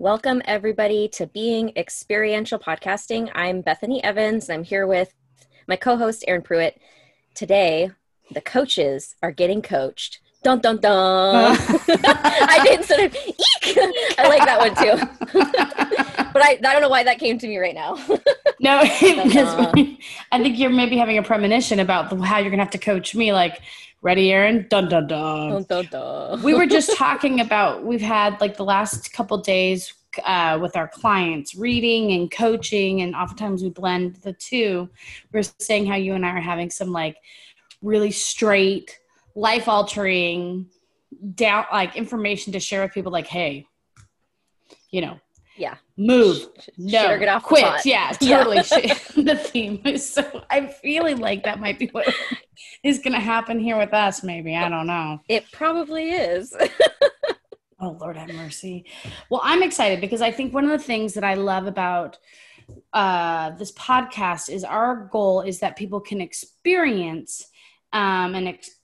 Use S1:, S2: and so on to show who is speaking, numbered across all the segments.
S1: Welcome, everybody, to Being Experiential Podcasting. I'm Bethany Evans, and I'm here with my co host, Erin Pruitt. Today, the coaches are getting coached. Dun dun dun. I did sort of eek. I like that one too. but I, I don't know why that came to me right now.
S2: no, because I think you're maybe having a premonition about the, how you're going to have to coach me. Like, ready, Erin? Dun dun dun.
S1: dun, dun, dun.
S2: we were just talking about, we've had like the last couple days uh, with our clients, reading and coaching, and oftentimes we blend the two. We're saying how you and I are having some like really straight, life altering, down like information to share with people. Like, hey, you know,
S1: yeah,
S2: move, no,
S1: get off
S2: quit, yeah, totally. the theme. So I'm feeling like that might be what is going to happen here with us. Maybe I don't know.
S1: It probably is.
S2: Oh, Lord have mercy. Well, I'm excited because I think one of the things that I love about uh, this podcast is our goal is that people can experience um, and ex-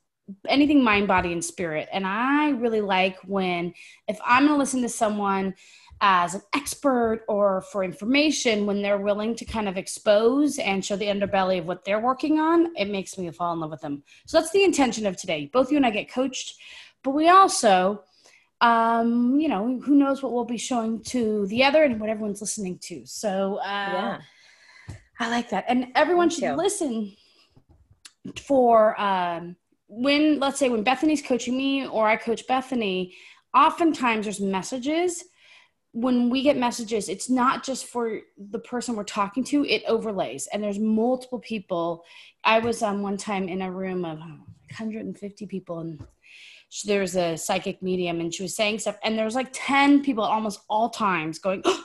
S2: anything mind, body, and spirit. And I really like when, if I'm going to listen to someone as an expert or for information, when they're willing to kind of expose and show the underbelly of what they're working on, it makes me fall in love with them. So that's the intention of today. Both you and I get coached, but we also um, you know, who knows what we'll be showing to the other and what everyone's listening to. So, uh,
S1: yeah.
S2: I like that. And everyone
S1: Me
S2: should
S1: too.
S2: listen for um, when, let's say, when Bethany's coaching me or I coach Bethany, oftentimes there's messages. When we get messages, it's not just for the person we're talking to, it overlays. And there's multiple people. I was um, one time in a room of oh, 150 people and she, there was a psychic medium and she was saying stuff and there was like 10 people at almost all times going oh,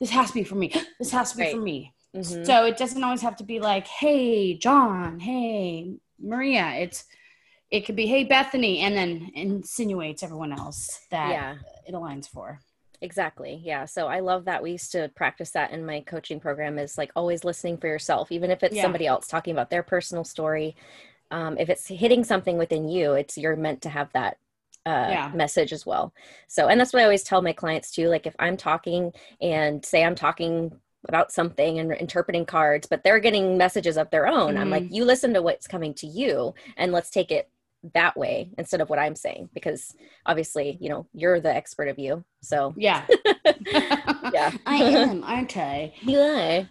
S2: this has to be for me this has to be
S1: Right.
S2: for me
S1: Mhm.
S2: so it doesn't always have to be like hey john hey maria it's it could be hey bethany and then insinuates everyone else that
S1: Yeah.
S2: it aligns for
S1: Exactly. Yeah. So I love that we used to practice that in my coaching program is like always listening for yourself, even if it's
S2: Yeah.
S1: somebody else talking about their personal story. Um, if it's hitting something within you, it's you're meant to have that uh,
S2: Yeah.
S1: message as well. So, and that's what I always tell my clients too. Like if I'm talking and say I'm talking about something and interpreting cards, but they're getting messages of their own, I'm like,
S2: Mhm.
S1: you listen to what's coming to you and let's take it that way instead of what I'm saying because obviously, you know, you're the expert of you. So
S2: yeah
S1: Yeah.
S2: i am aren't i
S1: Yeah.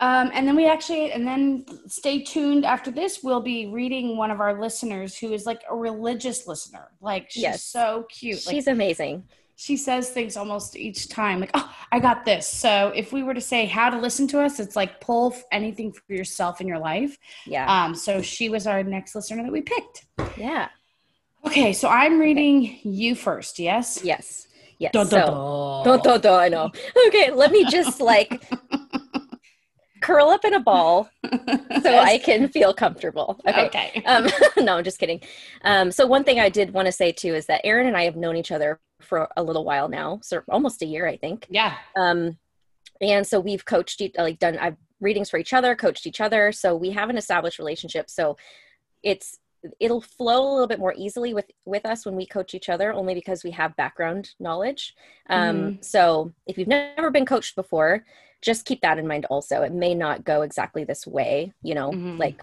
S2: Um, and then we actually, and then stay tuned after this. We'll be reading one of our listeners who is like a religious listener. Like she's
S1: Yes.
S2: so cute. Like
S1: She's amazing.
S2: She says things almost each time, like, "Oh, I got this." So if we were to say how to listen to us, it's like pull anything for yourself in your life.
S1: Yeah.
S2: Um, so she was our next listener that we picked.
S1: yeah.
S2: Okay, so I'm reading you first. Yes.
S1: Yes. Yes.
S2: Dun, dun,
S1: so,
S2: dun.
S1: Dun, dun, dun, I know. Okay, let me just like curl up in a ball so I can feel comfortable. Okay.
S2: Okay.
S1: Um, no, I'm just kidding. Um, so one thing I did want to say too is that Erin and I have known each other for a little while now, so almost a year, I think.
S2: yeah.
S1: Um, and so we've coached, each- like done I've readings for each other, coached each other. So we have an established relationship. So it's it'll flow a little bit more easily with with us when we coach each other, only because we have background knowledge. Um, So if you've never been coached before, just keep that in mind. Also, it may not go exactly this way. You know,
S2: Mhm.
S1: like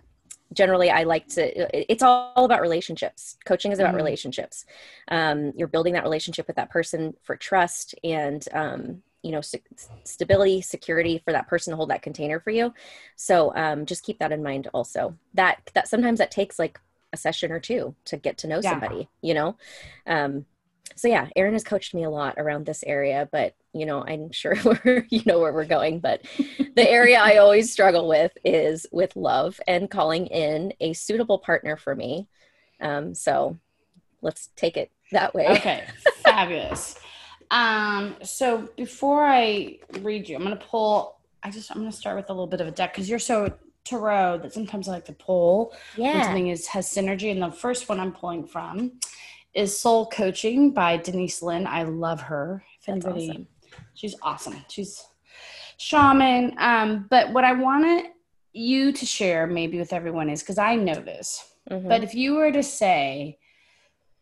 S1: generally i like to it's all about relationships coaching is about
S2: Mhm.
S1: relationships um, you're building that relationship with that person for trust and um, you know st- stability security for that person to hold that container for you so um, just keep that in mind also that that sometimes that takes like a session or two to get to know
S2: Yeah.
S1: somebody you know um, so yeah Erin has coached me a lot around this area but you know i'm sure we're you know where we're going but the area i always struggle with is with love and calling in a suitable partner for me um, so let's take it that way
S2: Okay, fabulous. Um, so before I read you, I'm gonna pull. I just I'm gonna start with a little bit of a deck because you're so tarot that sometimes I like to pull when
S1: yeah
S2: something is has synergy. And the first one I'm pulling from is Soul Coaching by Denise Linn. I love her. If
S1: That's
S2: anybody,
S1: awesome.
S2: she's awesome. She's shaman. Um, but what I wanted you to share maybe with everyone is because I know this.
S1: Mhm.
S2: But if you were to say,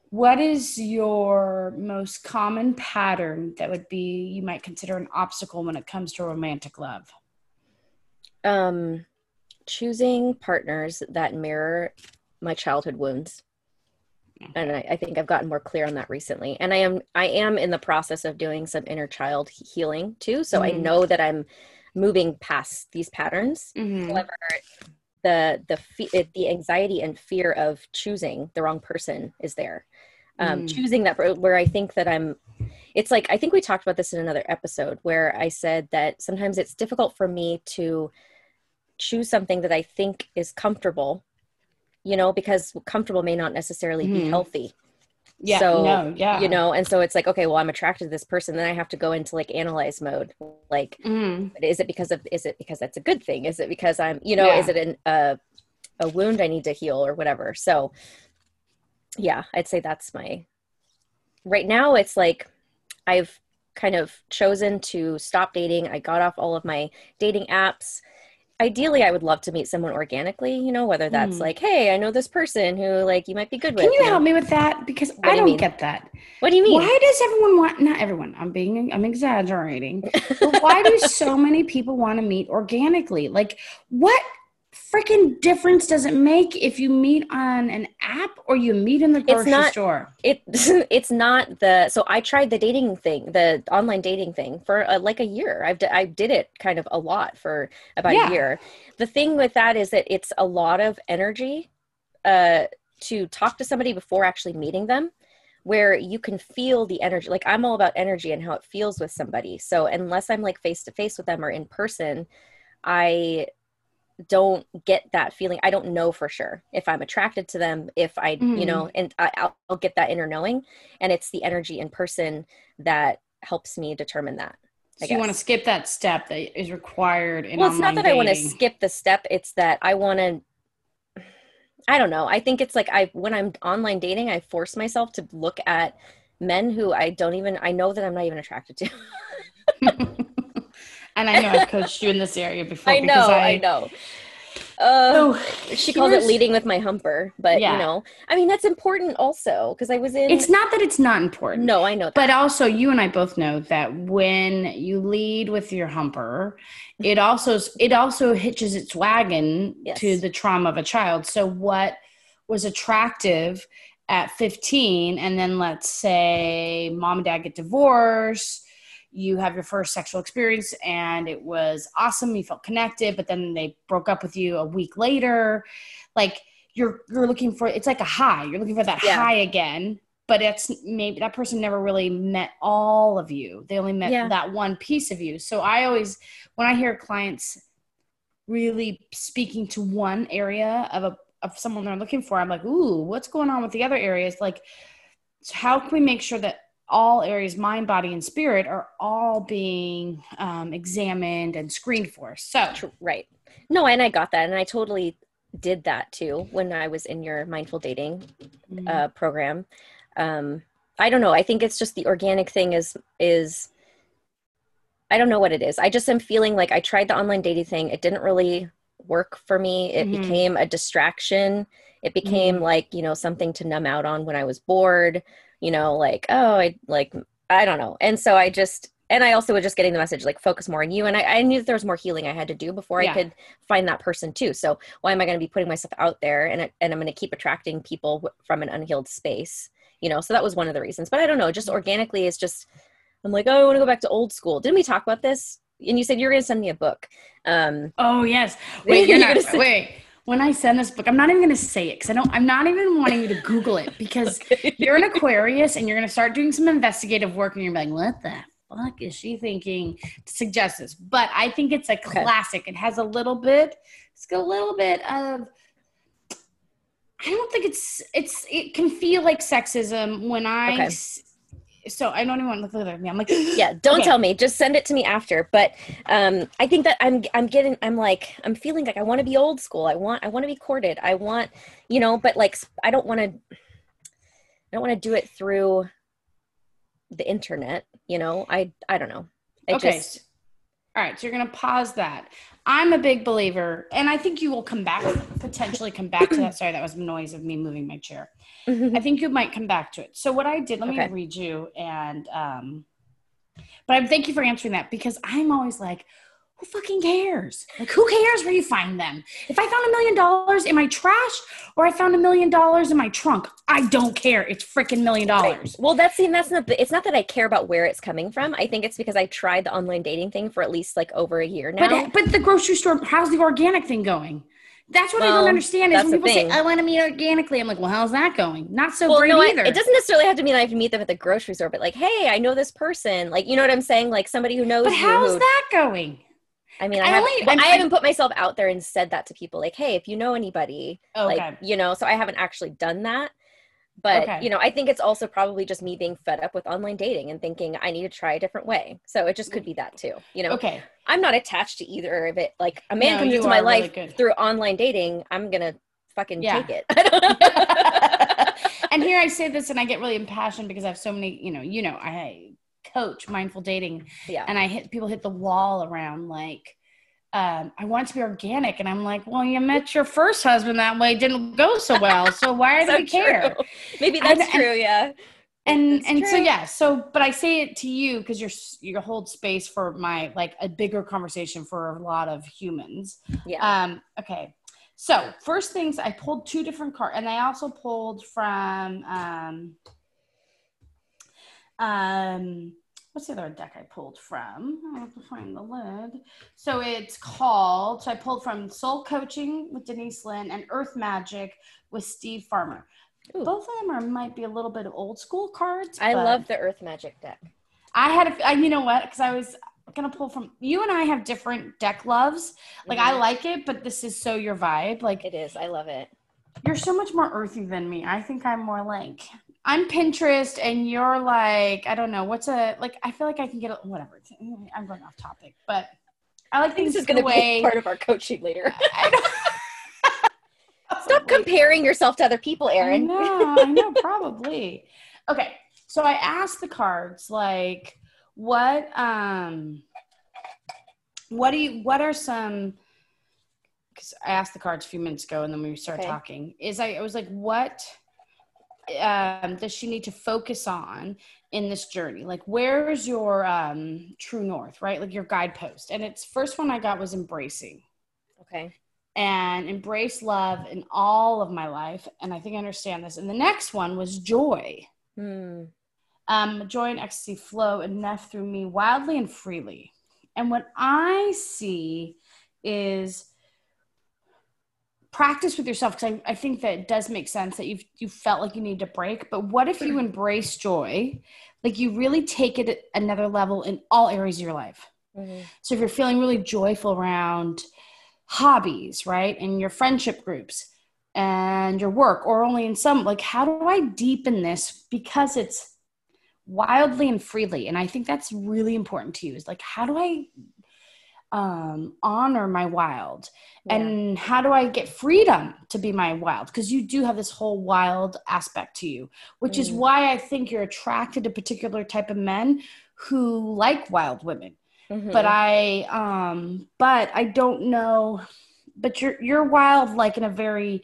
S2: what is your most common pattern that would be you might consider an obstacle when it comes to romantic love?
S1: Um, choosing partners that mirror my childhood wounds and I, I, think I've gotten more clear on that recently. And I am I am in the process of doing some inner child healing too. So mm-hmm. I know that I'm moving past these patterns. Mm-hmm. However, the the the anxiety and fear of choosing the wrong person is there. Um, mm. Choosing that where I think that I'm. It's like I think we talked about this in another episode where I said that sometimes it's difficult for me to choose something that I think is comfortable you know, because comfortable may not necessarily mm-hmm. be healthy.
S2: Yeah. So, no, yeah.
S1: You know, and so it's like, okay, well, I'm attracted to this person. Then I have to go into like analyze mode. Like, mm. is it because of, is it because that's a good thing? Is it because I'm, you know, yeah. is it an, a, a wound I need to heal or whatever? So, yeah, I'd say that's my, right now it's like I've kind of chosen to stop dating. I got off all of my dating apps ideally i would love to meet someone organically you know whether that's mm. like hey i know this person who like you might be good
S2: with
S1: can
S2: you, you help know? me with that? Because what i do not get that.
S1: What do you mean?
S2: Why does everyone want not everyone i'm being i'm exaggerating but why do so many people want to meet organically? Like what freaking difference does it make if you meet on an app or you meet in the grocery
S1: not,
S2: store?
S1: It it's not the so I tried the dating thing, the online dating thing for uh, like a year. I've d- I did it kind of a lot for about yeah. a year. The thing with that is that it's a lot of energy uh, to talk to somebody before actually meeting them where you can feel the energy like i'm all about energy and how it feels with somebody so unless i'm like face to face with them or in person i don't get that feeling. I don't know for sure if I'm attracted to them, if I, mm. you know, mm. and I, will get that inner knowing. And it's the energy in person that helps me determine that.
S2: So you want to skip that step that is required in
S1: Well, it's not that
S2: dating.
S1: I want to skip the step. It's that I want to, I don't know. I think it's like I, when I'm online dating, I force myself to look at men who I don't even, I know that I'm not even attracted to.
S2: And I know I've coached you in this area before.
S1: I know, I, I know. Uh, so she calls it leading with my humper, but yeah. you know, I mean that's important also because I was in.
S2: It's not that it's not important.
S1: No, I know, that.
S2: but also you and I both know that when you lead with your humper, it also it also hitches its wagon yes. to the trauma of a child. So what was attractive at 15, and then let's say mom and dad get divorced you have your first sexual experience and it was awesome you felt connected but then they broke up with you a week later like you're you're looking for it's like a high you're looking for that yeah. high again but it's maybe that person never really met all of you they only met yeah. that one piece of you so i always when i hear clients really speaking to one area of a of someone they're looking for i'm like ooh what's going on with the other areas like how can we make sure that all areas, mind, body, and spirit, are all being um, examined and screened for. So,
S1: right. No, and I got that. And I totally did that too when I was in your mindful dating mm-hmm. uh, program. Um, I don't know. I think it's just the organic thing is, is, I don't know what it is. I just am feeling like I tried the online dating thing. It didn't really work for me. It mm-hmm. became a distraction. It became mm-hmm. like, you know, something to numb out on when I was bored you know, like, oh, I like, I don't know. And so I just, and I also was just getting the message like focus more on you. And I, I knew that there was more healing I had to do before yeah. I could find that person too. So why am I going to be putting myself out there and, and I'm going to keep attracting people from an unhealed space, you know? So that was one of the reasons, but I don't know, just organically it's just, I'm like, oh, I want to go back to old school. Didn't we talk about this? And you said you were going to send me a book. Um,
S2: oh yes. Wait, you're not, wait, when I send this book, I'm not even going to say it because I don't. I'm not even wanting you to Google it because okay. you're an Aquarius and you're going to start doing some investigative work and you're like, what the fuck is she thinking to suggest this? But I think it's a classic. Okay. It has a little bit. It's got a little bit of. I don't think it's it's it can feel like sexism when I okay so I don't even want to look at me. I'm like,
S1: yeah, don't okay. tell me. Just send it to me after. But um, I think that I'm I'm getting I'm like I'm feeling like I want to be old school. I want I want to be courted. I want you know, but like I don't want to. I don't want to do it through the internet. You know, I I don't know.
S2: I okay. Just, all right, so you're gonna pause that. I'm a big believer, and I think you will come back, potentially come back to that. Sorry, that was the noise of me moving my chair. I think you might come back to it. So what I did, let
S1: Okay.
S2: me read you, and um, but I thank you for answering that because I'm always like, who fucking cares? Like, who cares where you find them? If I found a million dollars in my trash or I found a million dollars in my trunk, I don't care. It's freaking million dollars.
S1: Well, that's see, that's not. The, it's not that I care about where it's coming from. I think it's because I tried the online dating thing for at least like over a year now.
S2: But but the grocery store, how's the organic thing going? That's what I don't understand. Is when people say, "I want to meet organically," I'm like, "Well, how's that going?" Not so
S1: well,
S2: great
S1: no, I-
S2: either.
S1: it doesn't necessarily have to mean I have to meet them at the grocery store, but like, hey, I know this person. Like, you know what I'm saying? Like somebody who knows
S2: But how's
S1: who-
S2: that going?
S1: I mean, I,
S2: I
S1: haven't,
S2: only- I'm-
S1: haven't put myself out there and said that to people. Like, hey, if you know anybody, oh,
S2: Okay.
S1: like, you know, so I haven't actually done that. But
S2: Okay.
S1: you know, I think it's also probably just me being fed up with online dating and thinking I need to try a different way. So it just could be that too. You know,
S2: okay.
S1: I'm not attached to either of it. Like a man
S2: No,
S1: comes into my
S2: really
S1: life
S2: good.
S1: through online dating, I'm gonna fucking
S2: Yeah.
S1: take it.
S2: and here I say this, and I get really impassioned because I have so many. You know, you know, I coach mindful dating,
S1: yeah.
S2: and I hit people hit the wall around like. Um, I want it to be organic, and I'm like, well, you met your first husband that way, didn't go so well. So why do
S1: So
S2: we care?
S1: true. Maybe that's
S2: and-
S1: true. Yeah.
S2: and and so yeah so but i say it to you because you're you hold space for my like a bigger conversation for a lot of humans
S1: Yeah.
S2: um okay so first things i pulled two different cards and i also pulled from um um what's the other deck i pulled from i have to find the lid so it's called so i pulled from soul coaching with denise linn and earth magic with steve farmer
S1: Ooh.
S2: both of them are might be a little bit of old school cards
S1: I love the Earth Magic deck.
S2: i had a I, you know what because i was gonna pull from you and i have different deck loves like i
S1: Mhm.
S2: like it but this is so your vibe like
S1: It is. I love it.
S2: you're so much more earthy than me. I think I'm more like I'm Pinterest and you're like I don't know what's a like I feel like I can get a, whatever. I'm going off topic, but I like
S1: I
S2: things
S1: this is going to be part of our coaching later. Stop comparing yourself to other people, Erin.
S2: know, I know, probably. Okay, so I asked the cards like, what, um, what do you, what are some? Because I asked the cards a few minutes ago, and then we started
S1: Okay.
S2: talking. Is I, I was like, what um, does she need to focus on in this journey? Like, where's your um, true north, right? Like your guidepost. And it's first one I got was embracing
S1: Okay.
S2: and embrace love in all of my life. And I think I understand this. And the next one was joy.
S1: Hmm.
S2: Um, joy and ecstasy flow enough through me wildly and freely. And what I see is practice with yourself because I, I think that it does make sense that you've you felt like you need to break. But what if you embrace joy? Like you really take it another level in all areas of your life.
S1: Mhm.
S2: So if you're feeling really joyful around hobbies, right, and your friendship groups and your work, or only in some, like, how do I deepen this because it's wildly and freely? And I think that's really important to you is like, how do I um, honor my wild?
S1: Yeah.
S2: And how do I get freedom to be my wild? Because you do have this whole wild aspect to you, which is
S1: Mm.
S2: why I think you're attracted to particular type of men who like wild women
S1: Mhm.
S2: but I um but I don't know but you're you're wild like in a very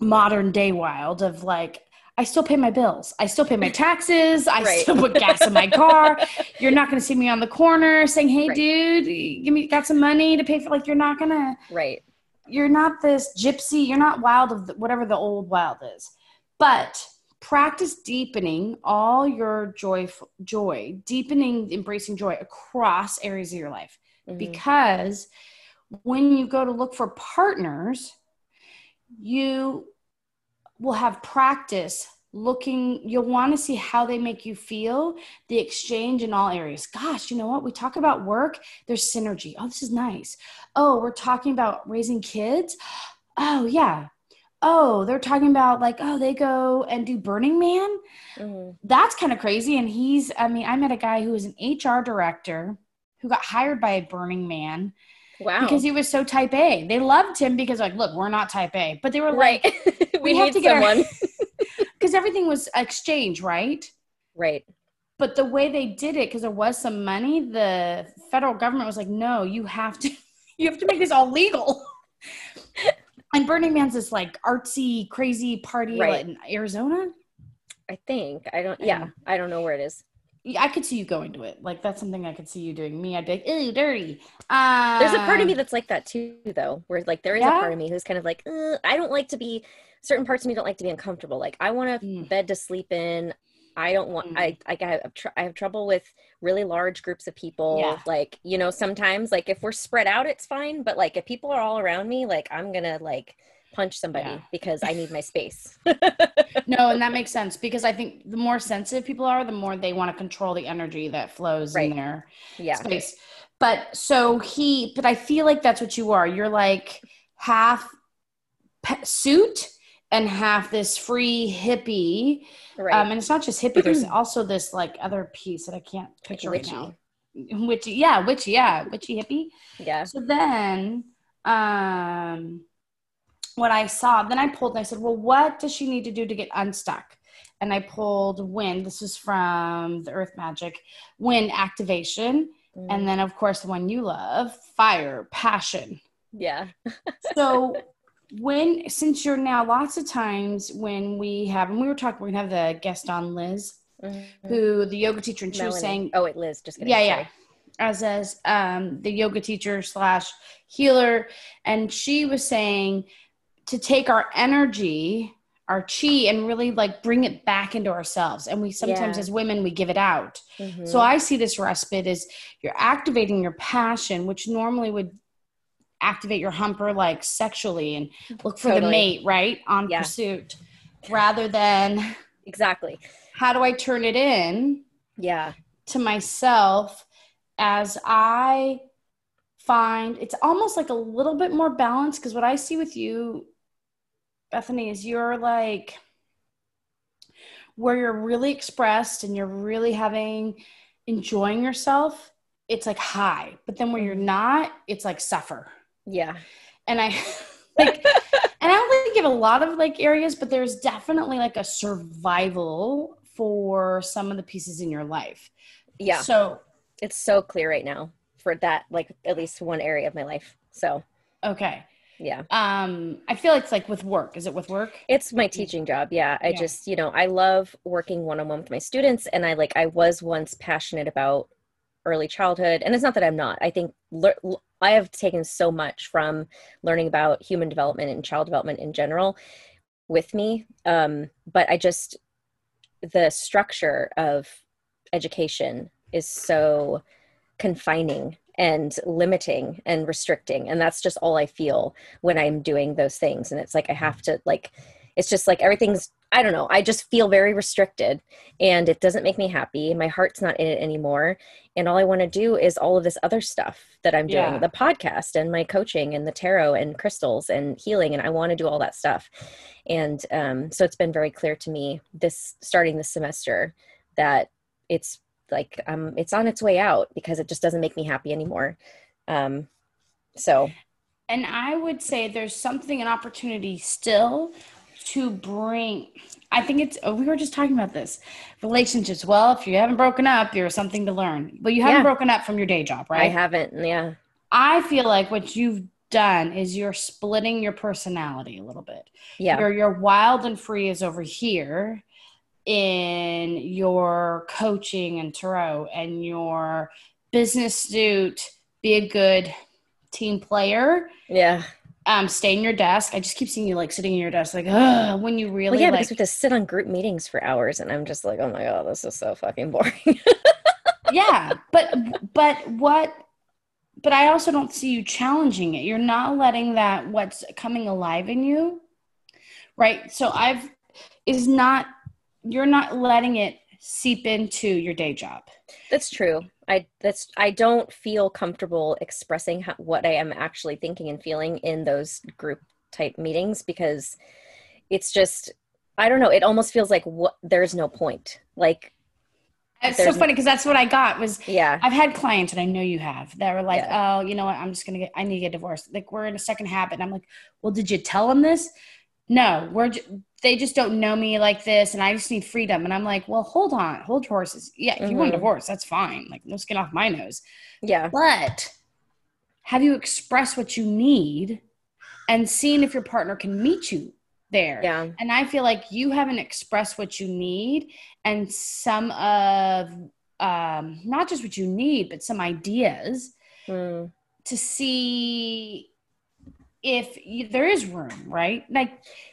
S2: modern day wild of like I still pay my bills. I still pay my taxes. I
S1: Right.
S2: still put gas in my car. You're not going to see me on the corner saying, "Hey,
S1: Right.
S2: dude, give me got some money to pay for." Like, you're not gonna.
S1: right.
S2: You're not this gypsy. You're not wild of the, whatever the old wild is. But practice deepening all your joy, joy, deepening, embracing joy across areas of your life
S1: Mhm.
S2: because when you go to look for partners, you will have practice looking you'll want to see how they make you feel the exchange in all areas. Gosh you know what? We talk about work there's synergy. Oh this is nice. Oh we're talking about raising kids. Oh yeah. Oh they're talking about like oh they go and do burning man?
S1: Mhm.
S2: that's kind of crazy. And he's, I mean, I met a guy who was an HR director who got hired by a Burning Man
S1: Wow.
S2: because he was so type A. They loved him because, like, look, we're not type A, but they were
S1: right.
S2: we
S1: we,
S2: have
S1: need
S2: to get
S1: someone.
S2: because everything was exchange, right?
S1: right.
S2: but the way they did it because there was some money the federal government was like no you have to you have to make this all legal and burning man's this like artsy crazy party
S1: Right.
S2: in arizona
S1: I think I don't.
S2: Yeah,
S1: I don't know where it is.
S2: I could see you going to it like that's something i could see you doing me i'd be like ew dirty um,
S1: There's a part of me that's like that too, though. Where like there is
S2: Yeah?
S1: a part of me who's kind of like, I don't like to be. Certain parts of me don't like to be uncomfortable. Like I want a
S2: Mm.
S1: bed to sleep in. I don't want.
S2: Mm.
S1: I I have tr- I have trouble with really large groups of people.
S2: Yeah.
S1: Like you know, sometimes like if we're spread out, it's fine. But like if people are all around me, like I'm gonna like punch somebody
S2: Yeah.
S1: because I need my space.
S2: no and that makes sense because i think the more sensitive people are the more they want to control the energy that flows
S1: Right.
S2: in their
S1: yeah.
S2: space. But so he, but I feel like that's what you are. You're like half pe- suit and half this free hippie.
S1: Right.
S2: Um, and it's not just hippie. There's also this like other piece that I can't picture right now. Witchy, yeah, witchy, yeah, witchy hippie.
S1: yeah.
S2: So then, um, what I saw, then I pulled and I said, well, what does she need to do to get unstuck? And I pulled wind. This is from the Earth Magic wind activation.
S1: Mm,
S2: And then, of course, the one you love fire, passion.
S1: yeah.
S2: So, when, since you're now lots of times when we have, and we were talking, we're going to have the guest on Liz,
S1: Mhm.
S2: who the yoga teacher, and she was saying,
S1: oh, wait, Liz. Just kidding.
S2: yeah, yeah.
S1: Sorry.
S2: As as um, the yoga teacher slash healer, and she was saying to take our energy, our chi, and really like bring it back into ourselves. And we sometimes,
S1: Yeah.
S2: as women, we give it out.
S1: Mhm.
S2: So I see this respite as you're activating your passion, which normally would activate your humper like sexually and look for the mate, right? On
S1: Yeah.
S2: pursuit, rather than
S1: exactly.
S2: how do I turn it in?
S1: Yeah.
S2: to myself as I find it's almost like a little bit more balanced because what I see with you, Bethany, is you're like where you're really expressed and you're really having enjoying yourself, it's like high. But then where you're mm-hmm. not, it's like suffer.
S1: Yeah.
S2: And I like and I don't really give a lot of like areas, but there's definitely like a survival for some of the pieces in your life.
S1: Yeah.
S2: So
S1: it's so clear right now for that like at least one area of my life so
S2: Okay.
S1: Yeah
S2: Um, I feel it's like with work. Is it with work?
S1: it's my teaching job yeah i
S2: Yeah.
S1: just you know i love working one-on-one with my students and i like i was once passionate about early childhood and it's not that i'm not i think lear- l- i have taken so much from learning about human development and child development in general with me um, but i just the structure of education is so confining and limiting and restricting and that's just all i feel when i'm doing those things and it's like i have to like it's just like everything's i don't know i just feel very restricted and it doesn't make me happy my heart's not in it anymore and all i want to do is all of this other stuff that i'm doing
S2: Yeah.
S1: the podcast and my coaching and the tarot and crystals and healing and i want to do all that stuff and um, so it's been very clear to me this starting this semester that it's like um it's on its way out because it just doesn't make me happy anymore um so
S2: And I would say there's something, an opportunity still to bring. I think it's. Oh, we were just talking about this relationships. Well, if you haven't broken up, there's something to learn. But you haven't
S1: Yeah.
S2: broken up from your day job, right?
S1: i haven't yeah
S2: I feel like what you've done is you're splitting your personality a little bit.
S1: yeah
S2: Your your wild and free is over here in your coaching and tarot and your business suit. Be a good team player.
S1: yeah
S2: Um, stay in your desk. I just keep seeing you like sitting in your desk, like, Ugh, when you really
S1: well yeah
S2: like.
S1: because we have to sit on group meetings for hours and i'm just like oh my god this is so fucking boring
S2: yeah, but but what? But I also don't see you challenging it. You're not letting that what's coming alive in you, right? So I've is not. You're not letting it seep into your day job.
S1: That's true. I that's I don't feel comfortable expressing how, what I am actually thinking and feeling in those group type meetings because it's just I don't know. It almost feels like what there's no point. Like
S2: It's so funny because that's what I got was
S1: yeah,
S2: I've had clients and I know you have that were like, oh, you know what? I'm just gonna get I need to get divorced. Like we're in a second habit. And I'm like, well, did you tell them this? No, we're j- they just don't know me like this, and I just need freedom. And I'm like, well, hold on, hold your horses. Yeah, if you want a divorce, that's fine. Like, no skin off my nose.
S1: Yeah.
S2: But have you expressed what you need and seen if your partner can meet you there?
S1: Yeah.
S2: And I feel like you haven't expressed what you need and some of um, not just what you need, but some ideas
S1: Mm.
S2: to see if you, there is room, right? Like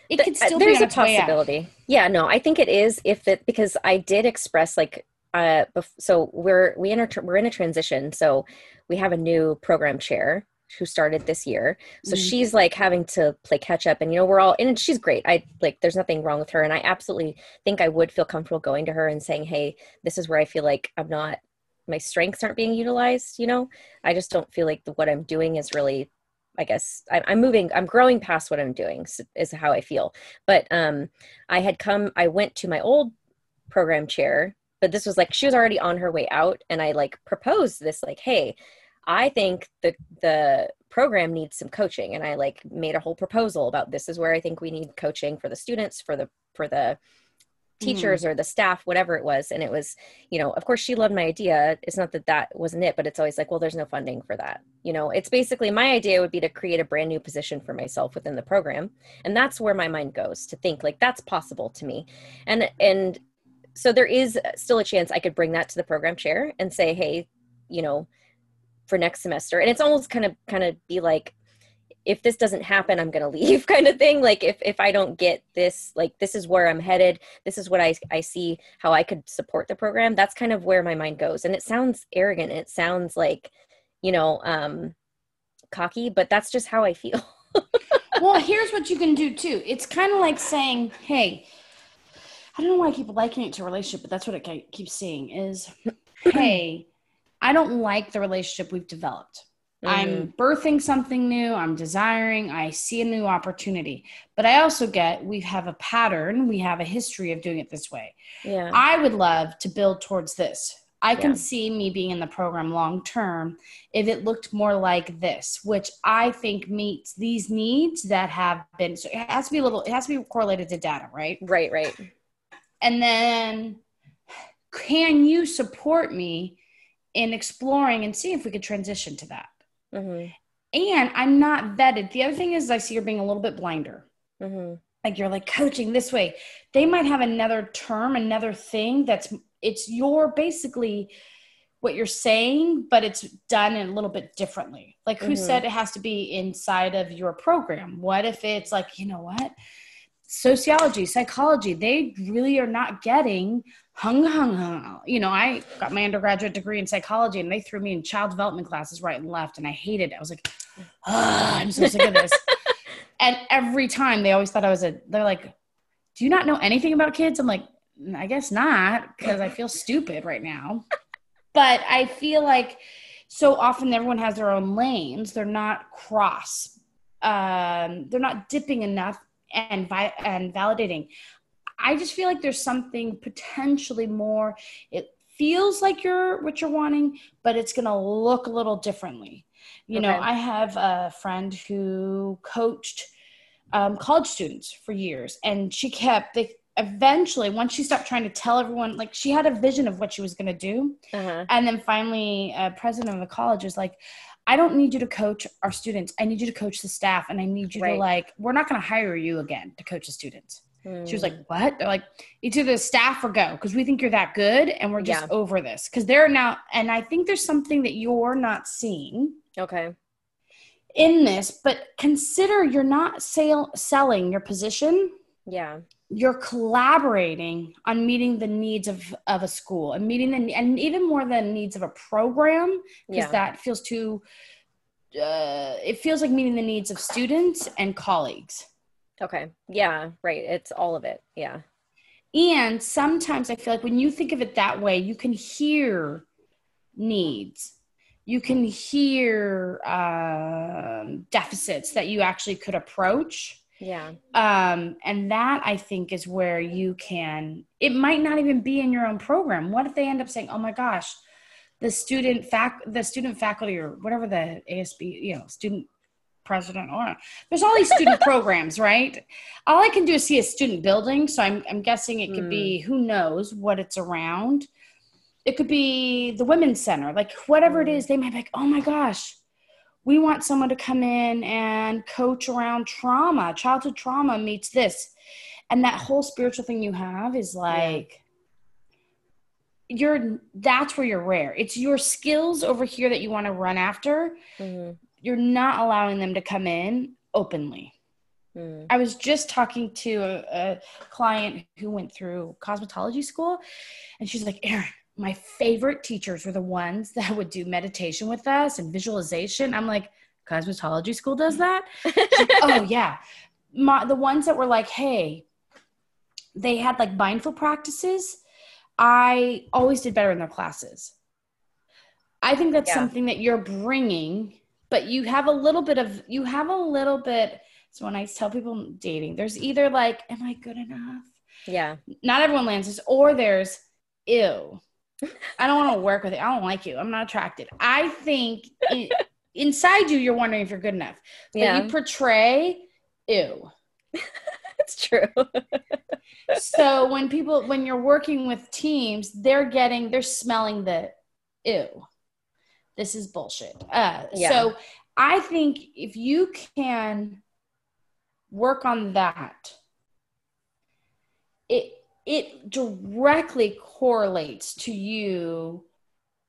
S2: it could still
S1: there's
S2: be
S1: a
S2: its way out.
S1: possibility yeah no i think it is if it because i did express like uh bef- so we're we enter we're in a transition so we have a new program chair who started this year so
S2: Mhm.
S1: she's like having to play catch up and you know we're all and she's great i like there's nothing wrong with her and i absolutely think i would feel comfortable going to her and saying hey this is where i feel like i'm not my strengths aren't being utilized you know i just don't feel like the, what i'm doing is really i guess I, i'm moving i'm growing past what i'm doing is how i feel. But um i had come i went to my old program chair but this was like she was already on her way out and i like proposed this like hey i think the the program needs some coaching and i like made a whole proposal about this is where i think we need coaching for the students for the for the teachers mm. or the staff whatever it was and it was you know of course she loved my idea. It's not that that wasn't it but it's always like well there's no funding for that you know? It's basically my idea would be to create a brand new position for myself within the program and that's where my mind goes to think like that's possible to me. And and so there is still a chance i could bring that to the program chair and say hey you know for next semester and it's almost kind of kind of be like if this doesn't happen i'm going to leave kind of thing. Like if if i don't get this like this is where i'm headed. This is what i i see how i could support the program. That's kind of where my mind goes. And it sounds arrogant. It sounds like you know um cocky but that's just how i feel.
S2: Well, here's what you can do too. It's kind of like saying, "Hey, I don't know why I keep likening it to a relationship, but that's what i keep seeing is, hey, I don't like the relationship we've developed. I'm mm-hmm. birthing something new. I'm desiring. I see a new opportunity, but I also get we have a pattern. We have a history of doing it this way.
S1: yeah
S2: I would love to build towards this. I can
S1: Yeah.
S2: see me being in the program long term if it looked more like this, which I think meets these needs that have been. So it has to be a little. It has to be correlated to data, right?
S1: right right
S2: And then, can you support me in exploring and see if we could transition to that?
S1: Hmm
S2: And I'm not vetted. The other thing is, I see you're being a little bit blinder.
S1: hmm
S2: like you're like coaching this way they might have another term another thing that's it's your basically what you're saying but it's done a little bit differently like who
S1: Mhm.
S2: said it has to be inside of your program what if it's like you know what sociology psychology they really are not getting hung hung hung you know i got my undergraduate degree in psychology and they threw me in child development classes right and left and i hated it i was like "Ugh, i'm so sick of this and every time they always thought I was a, they're like, do you not know anything about kids? I'm like, "Mm, I guess not because I feel stupid right now. But I feel like so often everyone has their own lanes. They're not cross. Um, they're not dipping enough and vi- and validating. I just feel like there's something potentially more. It feels like you're what you're wanting, but it's going to look a little differently. You know, I have a friend who coached um, college students for years, and she kept they eventually once she stopped trying to tell everyone like she had a vision of what she was going to do
S1: uh-huh.
S2: and then finally uh, president of the college was like i don't need you to coach our students. I need you to coach the staff and i need you to like we're not going to hire you again to coach the students she was like hmm. what? They're like it's either the staff or go because we think you're that good and we're just
S1: Yeah.
S2: over this. Because they're now and i think there's something that you're not seeing
S1: okay.
S2: in this but consider you're not sale, selling your position.
S1: Yeah
S2: you're collaborating on meeting the needs of, of a school and meeting the and even more the needs of a program because
S1: yeah.
S2: that feels too uh, it feels like meeting the needs of students and colleagues.
S1: Okay. Yeah right. It's all of it. Yeah.
S2: And sometimes i feel like when you think of it that way you can hear needs. You can hear um, deficits that you actually could approach
S1: yeah.
S2: Um and that i think is where you can it might not even be in your own program. What if they end up saying oh my gosh the student fac the student faculty or whatever the asb you know student president or there's all these student programs right? All i can do is see a student building so i'm, I'm guessing it could mm. be who knows what it's around. It could be the women's center like whatever mm. it is they might be like oh my gosh we want someone to come in and coach around trauma childhood trauma meets this and that whole spiritual thing you have is like yeah. you're that's where you're rare it's your skills over here that you want to run after mm-hmm. you're not allowing them to come in openly mm. i was just talking to a, a client who went through cosmetology school and she's like erin my favorite teachers were the ones that would do meditation with us and visualization. I'm like, cosmetology school does that? like, oh yeah. My, the ones that were like, hey, they had like mindful practices. I always did better in their classes. I think that's yeah. something that you're bringing, but you have a little bit of, you have a little bit. So when I tell people dating, there's either like, am I good enough?
S1: Yeah.
S2: Not everyone lands this, or there's, ew I don't want to work with you. I don't like you. I'm not attracted. I think in, inside you, you're wondering if you're good enough. But yeah. you portray, ew.
S1: it's true.
S2: so when people, when you're working with teams, they're getting, they're smelling the ew. This is bullshit. Uh, yeah. So I think if you can work on that, it it directly correlates to you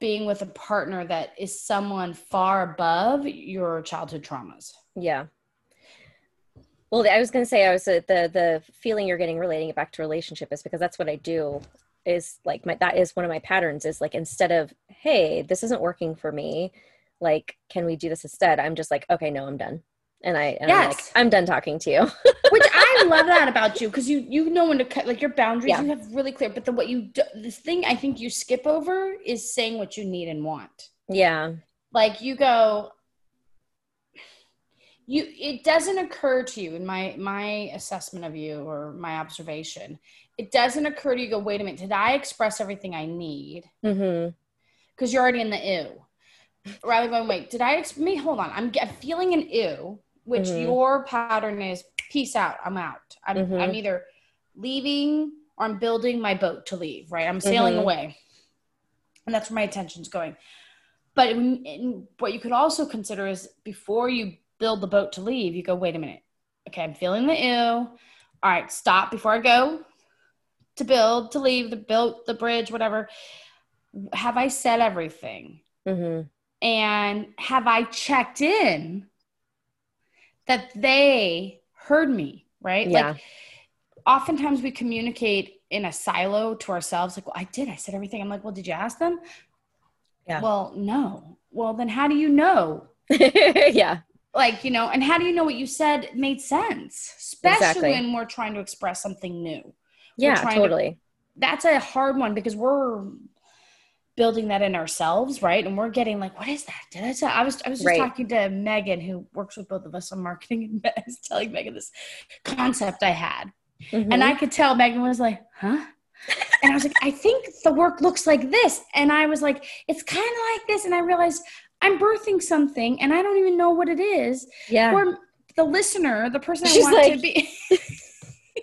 S2: being with a partner that is someone far above your childhood traumas.
S1: Yeah. Well, I was going to say I was uh, the the feeling you're getting relating it back to relationship is because that's what I do is like my that is one of my patterns is like instead of hey this isn't working for me like can we do this instead I'm just like okay no I'm done and I and yes. I'm like I'm done talking to you.
S2: Which I love that about you because you you know when to cut like your boundaries yeah. you have really clear. But the what you do, this thing I think you skip over is saying what you need and want.
S1: Yeah,
S2: like you go. You it doesn't occur to you in my my assessment of you or my observation. It doesn't occur to you. Go wait a minute. Did I express everything I need? Because mm-hmm. you're already in the ew rather going, wait, did I ex- me hold on? I'm, I'm feeling an ew which mm-hmm. your pattern is peace out i'm out i'm, mm-hmm. I'm either leaving or i'm building my boat to leave right i'm sailing mm-hmm. away and that's where my attention's going but in, in, what you could also consider is before you build the boat to leave you go wait a minute okay i'm feeling the ill all right stop before i go to build to leave the build the bridge whatever have i said everything mm-hmm. and have i checked in that they heard me, right? Yeah. Like oftentimes we communicate in a silo to ourselves, like, well, I did, I said everything. I'm like, well, did you ask them? Yeah. Well, no. Well, then how do you know?
S1: yeah.
S2: Like, you know, and how do you know what you said made sense? Especially exactly. when we're trying to express something new.
S1: Yeah, totally. To,
S2: that's a hard one because we're building that in ourselves, right? And we're getting like, what is that? Did I say? I was I was just right. talking to Megan, who works with both of us on marketing, and I was telling Megan this concept I had, mm-hmm. and I could tell Megan was like, huh. And I was like, I think the work looks like this. And I was like, it's kind of like this. And I realized I'm birthing something and I don't even know what it is.
S1: Yeah.
S2: Or the listener, the person She's I want like, to be.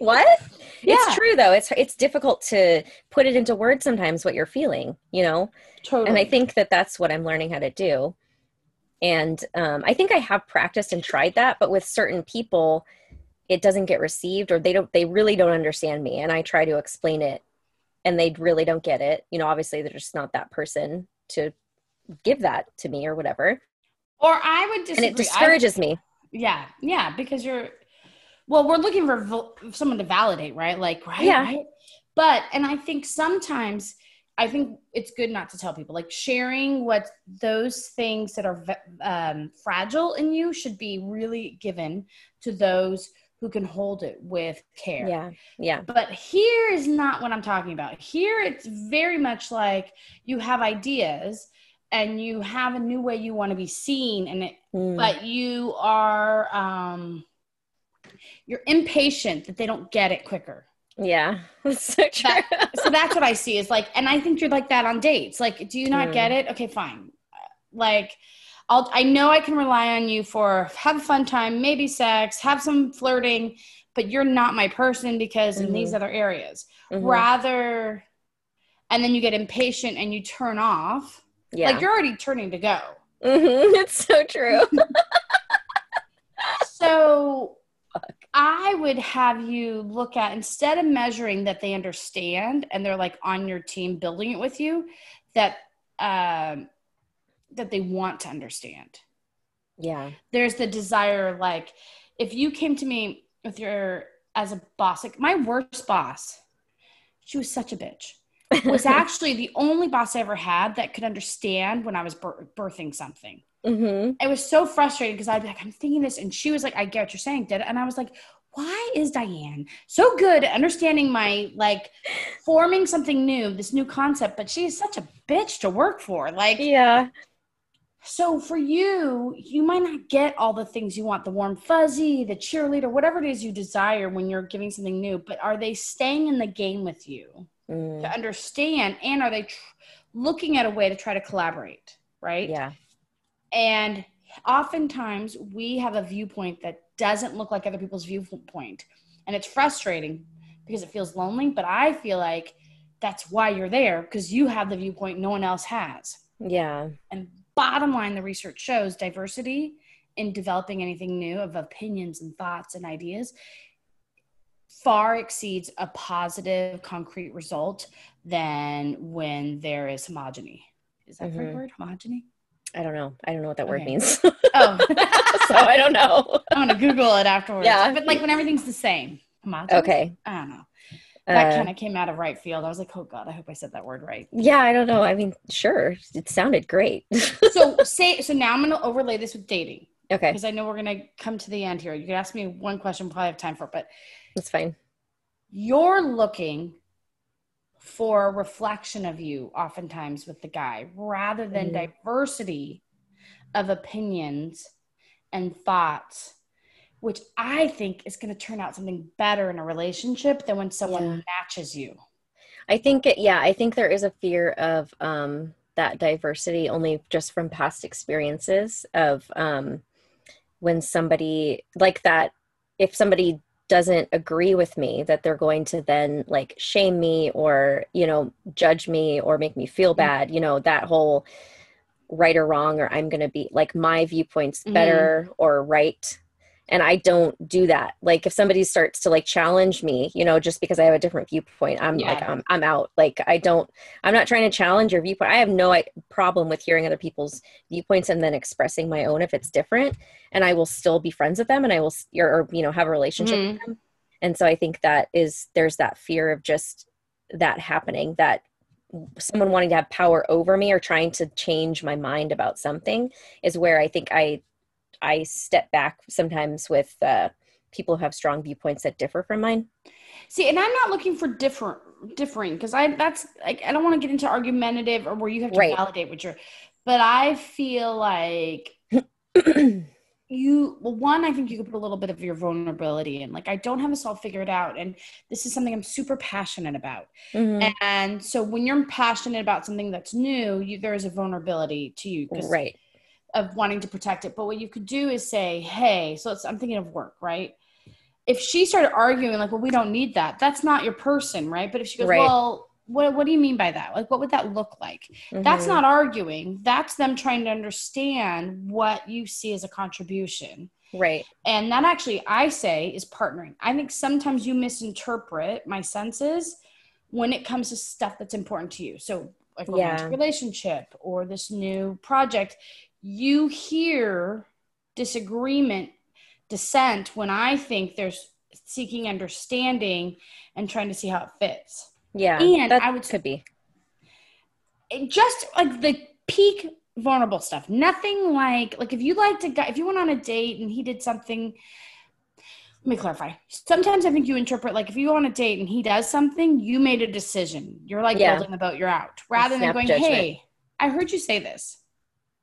S1: what? yeah. it's true though it's it's difficult to put it into words sometimes what you're feeling you know totally. and i think that that's what i'm learning how to do and um, i think i have practiced and tried that but with certain people it doesn't get received or they don't they really don't understand me and i try to explain it and they really don't get it you know obviously they're just not that person to give that to me or whatever
S2: or i would
S1: disagree. and it discourages I, me
S2: yeah yeah because you're well we're looking for someone to validate right? Like right yeah. right? but and i think sometimes i think it's good not to tell people like sharing what those things that are um, fragile in you should be really given to those who can hold it with care.
S1: Yeah yeah.
S2: But here is not what i'm talking about. Here it's very much like you have ideas and you have a new way you want to be seen and it mm. but you are um you're impatient that they don't get it quicker.
S1: Yeah, that's so true.
S2: That, so that's what I see is like, and I think you're like that on dates. Like, do you not mm. get it? Okay, fine. Like, I'll, I know I can rely on you for have a fun time, maybe sex, have some flirting, but you're not my person because in these
S1: Mhm.
S2: other areas.
S1: Mhm.
S2: Rather, and then you get impatient and you turn off.
S1: yeah
S2: Like you're already turning to go.
S1: Mhm. it's so true
S2: So I would have you look at instead of measuring that they understand and they're like on your team building it with you, that um, that they want to understand.
S1: yeah
S2: There's the desire, like if you came to me with your as a boss, like my worst boss, she was such a bitch. Was actually the only boss I ever had that could understand when I was bir- birthing something
S1: hmm
S2: it was so frustrating because I'd be like, I'm thinking this. And she was like, I get what you're saying, did it? And I was like, why is Diane so good at understanding my like forming something new, this new concept, but she's such a bitch to work for. Like,
S1: yeah
S2: so for you, you might not get all the things you want, the warm fuzzy, the cheerleader, whatever it is you desire when you're giving something new, but are they staying in the game with you
S1: Mm.
S2: to understand? And are they tr- looking at a way to try to collaborate? Right.
S1: yeah
S2: And oftentimes we have a viewpoint that doesn't look like other people's viewpoint. And it's frustrating because it feels lonely. But I feel like that's why you're there because you have the viewpoint no one else has.
S1: yeah
S2: And bottom line, the research shows diversity in developing anything new of opinions and thoughts and ideas far exceeds a positive, concrete result than when there is homogeny. Is that the right
S1: Mhm.
S2: word? Homogeny?
S1: I don't know i don't know what that word means
S2: Oh.
S1: so i don't know
S2: I'm gonna Google it afterwards.
S1: Yeah.
S2: but like when everything's the same. Homogeneous?
S1: okay
S2: I don't know. That
S1: Uh,
S2: kind of came out of right field. I was like, oh god, I hope I said that word right.
S1: yeah i don't know i mean sure it sounded great
S2: So say so now I'm gonna overlay this with dating
S1: okay
S2: because I know we're gonna come to the end here. You can ask me one question, probably have time for it, but
S1: that's fine
S2: you're looking for reflection of you oftentimes with the guy rather than
S1: Mhm.
S2: diversity of opinions and thoughts which i think is going to turn out something better in a relationship than when someone
S1: Yeah.
S2: matches you
S1: I think it, yeah, I think there is a fear of um, that diversity only just from past experiences of um, when somebody like that, if somebody doesn't agree with me, that they're going to then like shame me or, you know, judge me or make me feel mm. bad, you know, that whole right or wrong, or I'm going to be like my viewpoint's better mm. or right and i don't do that. Like if somebody starts to like challenge me you know just because i have a different viewpoint i'm like I'm, I'm out. Like i don't i'm not trying to challenge your viewpoint. I have no problem with hearing other people's viewpoints and then expressing my own if it's different. And i will still be friends with them and i will or, or you know have a relationship
S2: Mhm.
S1: with them. And so i think that is there's that fear of just that happening that someone wanting to have power over me or trying to change my mind about something is where i think i I step back sometimes with uh, people who have strong viewpoints that differ from mine.
S2: see and i'm not looking for different differing because i that's like i don't want to get into argumentative or where you have to
S1: Right.
S2: validate what you're but i feel like you well one i think you could put a little bit of your vulnerability in like i don't have this all figured out and this is something i'm super passionate about
S1: Mhm.
S2: and so when you're passionate about something that's new you, there is a vulnerability to you
S1: Right.
S2: Of wanting to protect it. But what you could do is say hey so it's, i'm thinking of work right? If she started arguing like well we don't need that that's not your person right? But if she goes
S1: Right.
S2: well what, what do you mean by that? Like what would that look like? That's
S1: Mhm.
S2: not arguing. That's them trying to understand what you see as a contribution.
S1: Right.
S2: and that actually i say is partnering. I think sometimes you misinterpret my senses when it comes to stuff that's important to you. So like romantic
S1: Yeah.
S2: relationship or this new project you hear disagreement dissent when i think there's seeking understanding and trying to see how it fits
S1: Yeah.
S2: And
S1: that
S2: I would-
S1: could be.
S2: just like the peak vulnerable stuff. Nothing like like if you liked a guy, if you went on a date and he did something. Let me clarify. Sometimes I think you interpret like if you go on a date and he does something, you made a decision. You're like
S1: Yeah.
S2: building the boat, you're out. Rather than going,
S1: judgment.
S2: hey, I heard you say this.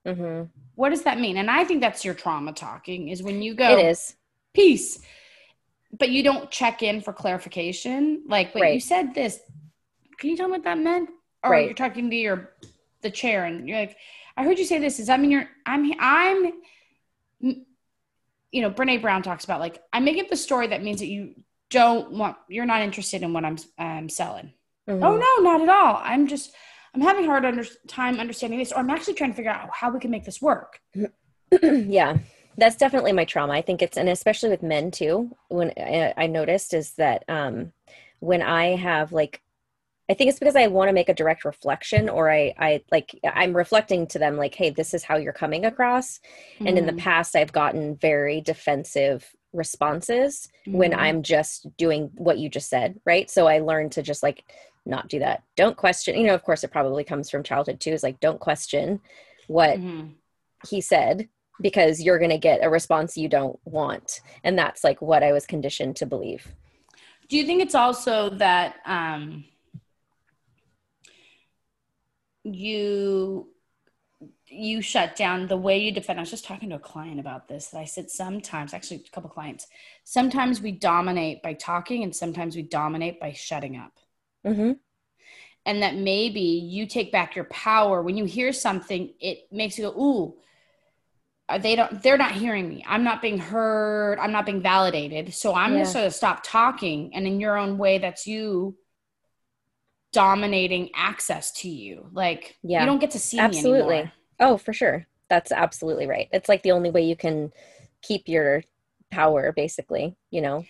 S1: Hmm
S2: What does that mean? And I think that's your trauma talking is when you go
S1: It is.
S2: peace. But you don't check in for clarification. Like, wait, you said this. Can you tell me what that meant? Or
S1: Right.
S2: you're talking to your the chair and you're like, I heard you say this. Does that mean you're? I'm. I'm. You know, Brene Brown talks about like I make up the story that means that you don't want. You're not interested in what I'm um, selling. Mm-hmm. Oh no, not at all. I'm just. I'm having hard under, time understanding this, or I'm actually trying to figure out how we can make this work.
S1: yeah, that's definitely my trauma. I think it's, and especially with men too. When I, I noticed is that um, when I have like I think it's because I want to make a direct reflection or I I like I'm reflecting to them like hey this is how you're coming across mm-hmm. and in the mm-hmm. past I've gotten very defensive responses mm-hmm. when I'm just doing what you just said right so I learned to just like not do that don't question you know of course it probably comes from childhood too is like don't question what mm-hmm. he said because you're going to get a response you don't want and that's like what I was conditioned to believe
S2: do you think it's also that um you you shut down the way you defend. I was just talking to a client about this. That I said sometimes, actually, a couple clients, sometimes we dominate by talking, and sometimes we dominate by shutting up. Mm-hmm. And that maybe you take back your power when you hear something. It makes you go, "Ooh, they don't. They're not hearing me. I'm not being heard. I'm not being validated. So I'm yeah. just going to stop talking." And in your own way, that's you dominating access to you. Like yeah, you don't get to see absolutely.
S1: Oh, for sure. That's absolutely right. It's like the only way you can keep your power, basically. You know.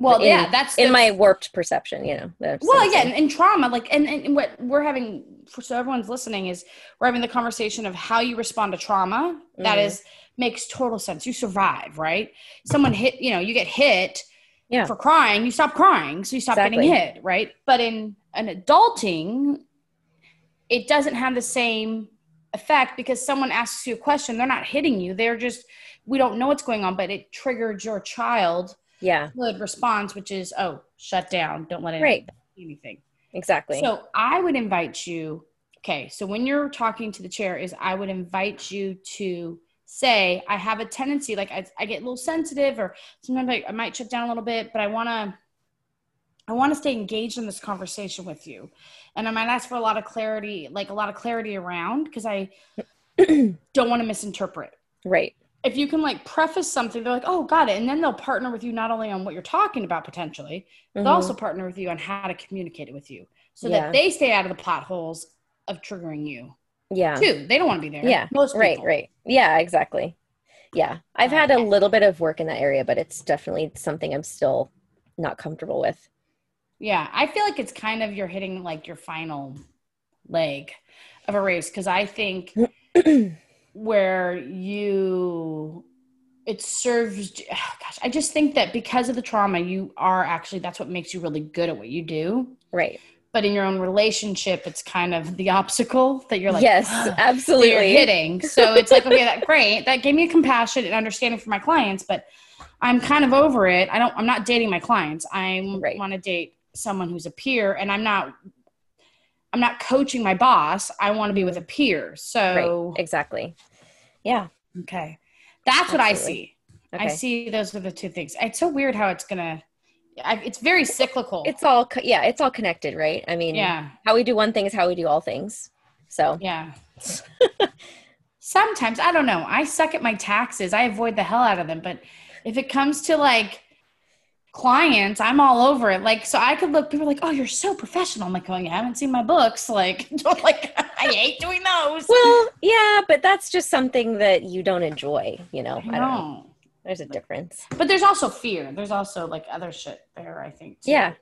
S2: Well, in, yeah, that's
S1: in my warped perception, you know.
S2: Well, again, in trauma, like, and, and what we're having for so everyone's listening is we're having the conversation of how you respond to trauma. Mm-hmm. That is makes total sense. You survive, right? Someone hit, you know, you get hit yeah. for crying, you stop crying, so you stop exactly. getting hit, right? But in an adulting, it doesn't have the same effect because someone asks you a question, they're not hitting you. They're just, we don't know what's going on, but it triggered your child.
S1: Yeah.
S2: Good response, which is, oh, shut down. Don't let it right. anything.
S1: Exactly.
S2: So I would invite you. Okay. So when you're talking to the chair, is I would invite you to say, I have a tendency, like I, I get a little sensitive or sometimes I, I might shut down a little bit, but I want to I want to stay engaged in this conversation with you. And I might ask for a lot of clarity, like a lot of clarity around because I don't want to misinterpret.
S1: Right.
S2: If you can like preface something, they're like, oh, got it. And then they'll partner with you not only on what you're talking about potentially, mm-hmm. they'll also partner with you on how to communicate it with you so yeah. that they stay out of the potholes of triggering you.
S1: Yeah.
S2: Too. They don't want to be there.
S1: Yeah. Most people. Right, right. Yeah, exactly. Yeah. I've had a little bit of work in that area, but it's definitely something I'm still not comfortable with.
S2: Yeah, I feel like it's kind of you're hitting like your final leg of a race because I think where you it serves oh gosh i just think that because of the trauma you are actually that's what makes you really good at what you do.
S1: Right.
S2: But in your own relationship it's kind of the obstacle that you're like
S1: yes absolutely you're
S2: hitting. So it's like okay that great. That gave me compassion and understanding for my clients but i'm kind of over it. I don't i'm not dating my clients. I right. want to date someone who's a peer and I'm not I'm not coaching my boss. I want to be with a peer. So
S1: right. exactly. Yeah.
S2: Okay. That's Absolutely. what I see. Okay. I see those are the two things. It's so weird how it's gonna. It's very cyclical.
S1: It's all yeah. It's all connected, right? I mean,
S2: yeah.
S1: How we do one thing is how we do all things. So
S2: yeah. Sometimes I don't know. I suck at my taxes. I avoid the hell out of them. But if it comes to like clients, I'm all over it. Like, so I could look, people are like, oh, you're so professional. I'm like, oh, I haven't seen my books. Like, like I hate doing those.
S1: Well, yeah, but that's just something that you don't enjoy, you know? I, I don't know. There's a difference.
S2: But there's also fear. There's also like other shit there, I think.
S1: Too. Yeah.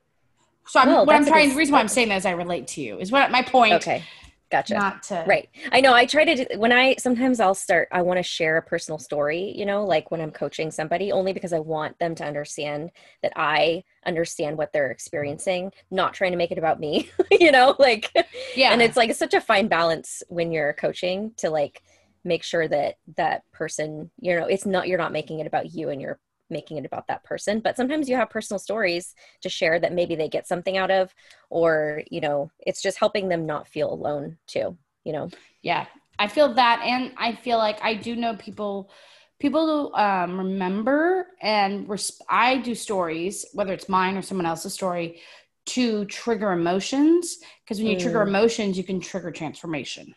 S2: So I'm, well, what I'm trying, the reason why I'm saying that is I relate to you is what my point.
S1: Okay. Gotcha.
S2: Not to
S1: right. I know. I try to do, when I sometimes I'll start. I want to share a personal story. You know, like when I'm coaching somebody, only because I want them to understand that I understand what they're experiencing. Not trying to make it about me. you know, like yeah. And it's like it's such a fine balance when you're coaching to like make sure that that person, you know, it's not you're not making it about you and you're making it about that person but sometimes you have personal stories to share that maybe they get something out of or you know it's just helping them not feel alone too you know
S2: yeah i feel that and i feel like i do know people people um, remember and resp- i do stories whether it's mine or someone else's story to trigger emotions because when you mm. trigger emotions you can trigger transformation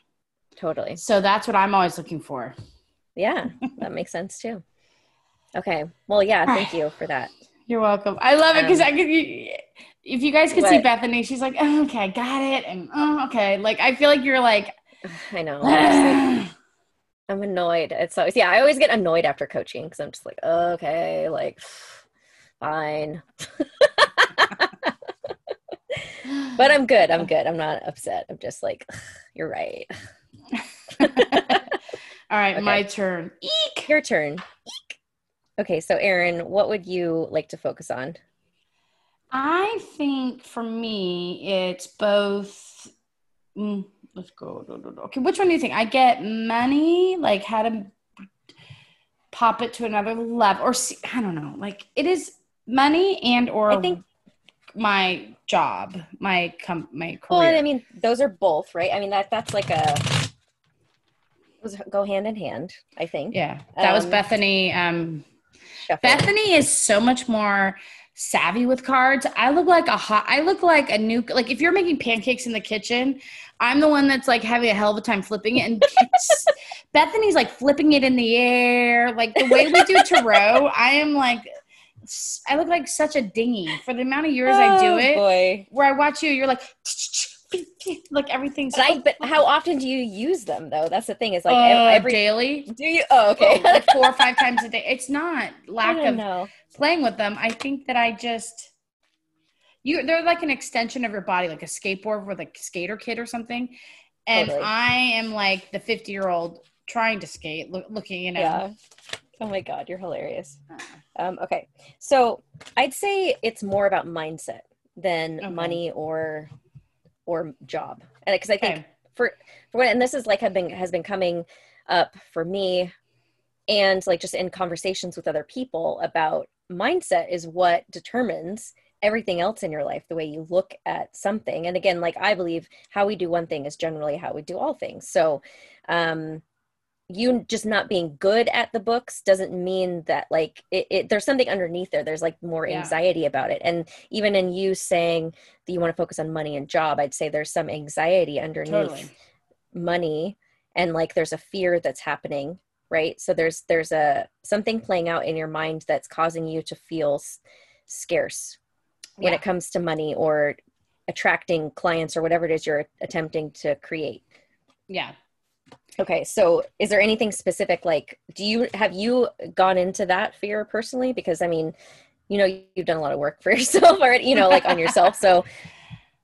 S1: Totally.
S2: So that's what I'm always looking for.
S1: Yeah, that makes sense too. Okay. Well, yeah, thank you for that.
S2: You're welcome. I love it because
S1: Um,
S2: I could. If you guys could see? Bethany, she's like, oh, "Okay, got it," and oh, okay. Like I feel like you're like,
S1: I know. I'm, like, I'm annoyed. It's always yeah. I always get annoyed after coaching because I'm just like, okay, like, fine. but I'm good. I'm good. I'm not upset. I'm just like, you're right.
S2: All right,
S1: Okay.
S2: my turn. Eek.
S1: Your turn. Eek. Okay, so Erin, what would you like to focus on?
S2: I think for me, it's both. mm, let's go. Okay, which one do you think? I get money, like how to pop it to another level, or see, I don't know. Like it is money and or
S1: I think-
S2: my job, my com- my career.
S1: Well, I mean, those are both, right? I mean, that that's like a those go hand in hand. I think.
S2: yeah, that was
S1: Um,
S2: Bethany. Um,
S1: Shuffling.
S2: Bethany is so much more savvy with cards. I look like a hot. I look like a new. Like if you're making pancakes in the kitchen, I'm the one that's like having a hell of a time flipping it, and Bethany's like flipping it in the air. Like the way we do tarot, I am like, I look like such a dinghy for the amount of years I do
S1: Oh,
S2: it.
S1: Boy.
S2: Where I watch you, you're like, like everything's.
S1: But, I, but how often do you use them though? That's the thing. Is like
S2: uh,
S1: every
S2: daily.
S1: do you? Oh, okay.
S2: like four or five times a day. It's not
S1: I
S2: lack of
S1: know.
S2: playing with them. I think that I just you they're like an extension of your body, like a skateboard with a skater kid or something. And
S1: Totally.
S2: I am like the 50 year old trying to skate, look, looking, you know.
S1: Yeah. Oh my God, you're hilarious. Um, okay, so I'd say it's more about mindset than
S2: Okay.
S1: money or or job, and because I think
S2: Okay.
S1: for for what, and this is like have been has been coming up for me, and like just in conversations with other people about mindset is what determines everything else in your life the way you look at something. And again like i believe how we do one thing is generally how we do all things. So um you just not being good at the books doesn't mean that like it, it there's something underneath there there's like more
S2: Yeah.
S1: anxiety about it and even in you saying that you want to focus on money and job i'd say there's some anxiety underneath
S2: Totally.
S1: money and like there's a fear that's happening right so there's there's a something playing out in your mind that's causing you to feel s- scarce when
S2: Yeah.
S1: it comes to money or attracting clients or whatever it is you're attempting to create
S2: Yeah.
S1: Okay so is there anything specific like do you have you gone into that fear personally because i mean you know you've done a lot of work for yourself already you know like on yourself so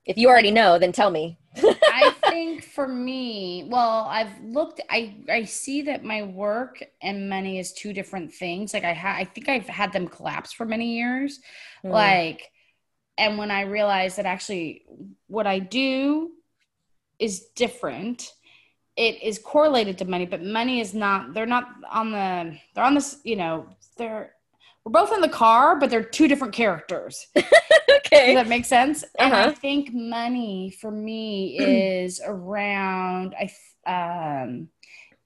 S1: if you already know then tell me
S2: I think for me, well, I've looked. I I see that my work and money is two different things. Like I ha- I think I've had them collapse for many years.
S1: Hmm.
S2: Like, and when I realized that actually what I do is different, it is correlated to money, but money is not. They're not on the. They're on this. You know, they're. We're both in the car, but they're two different characters.
S1: Okay, Does
S2: that make sense? And I
S1: Uh-huh.
S2: think money for me is around I um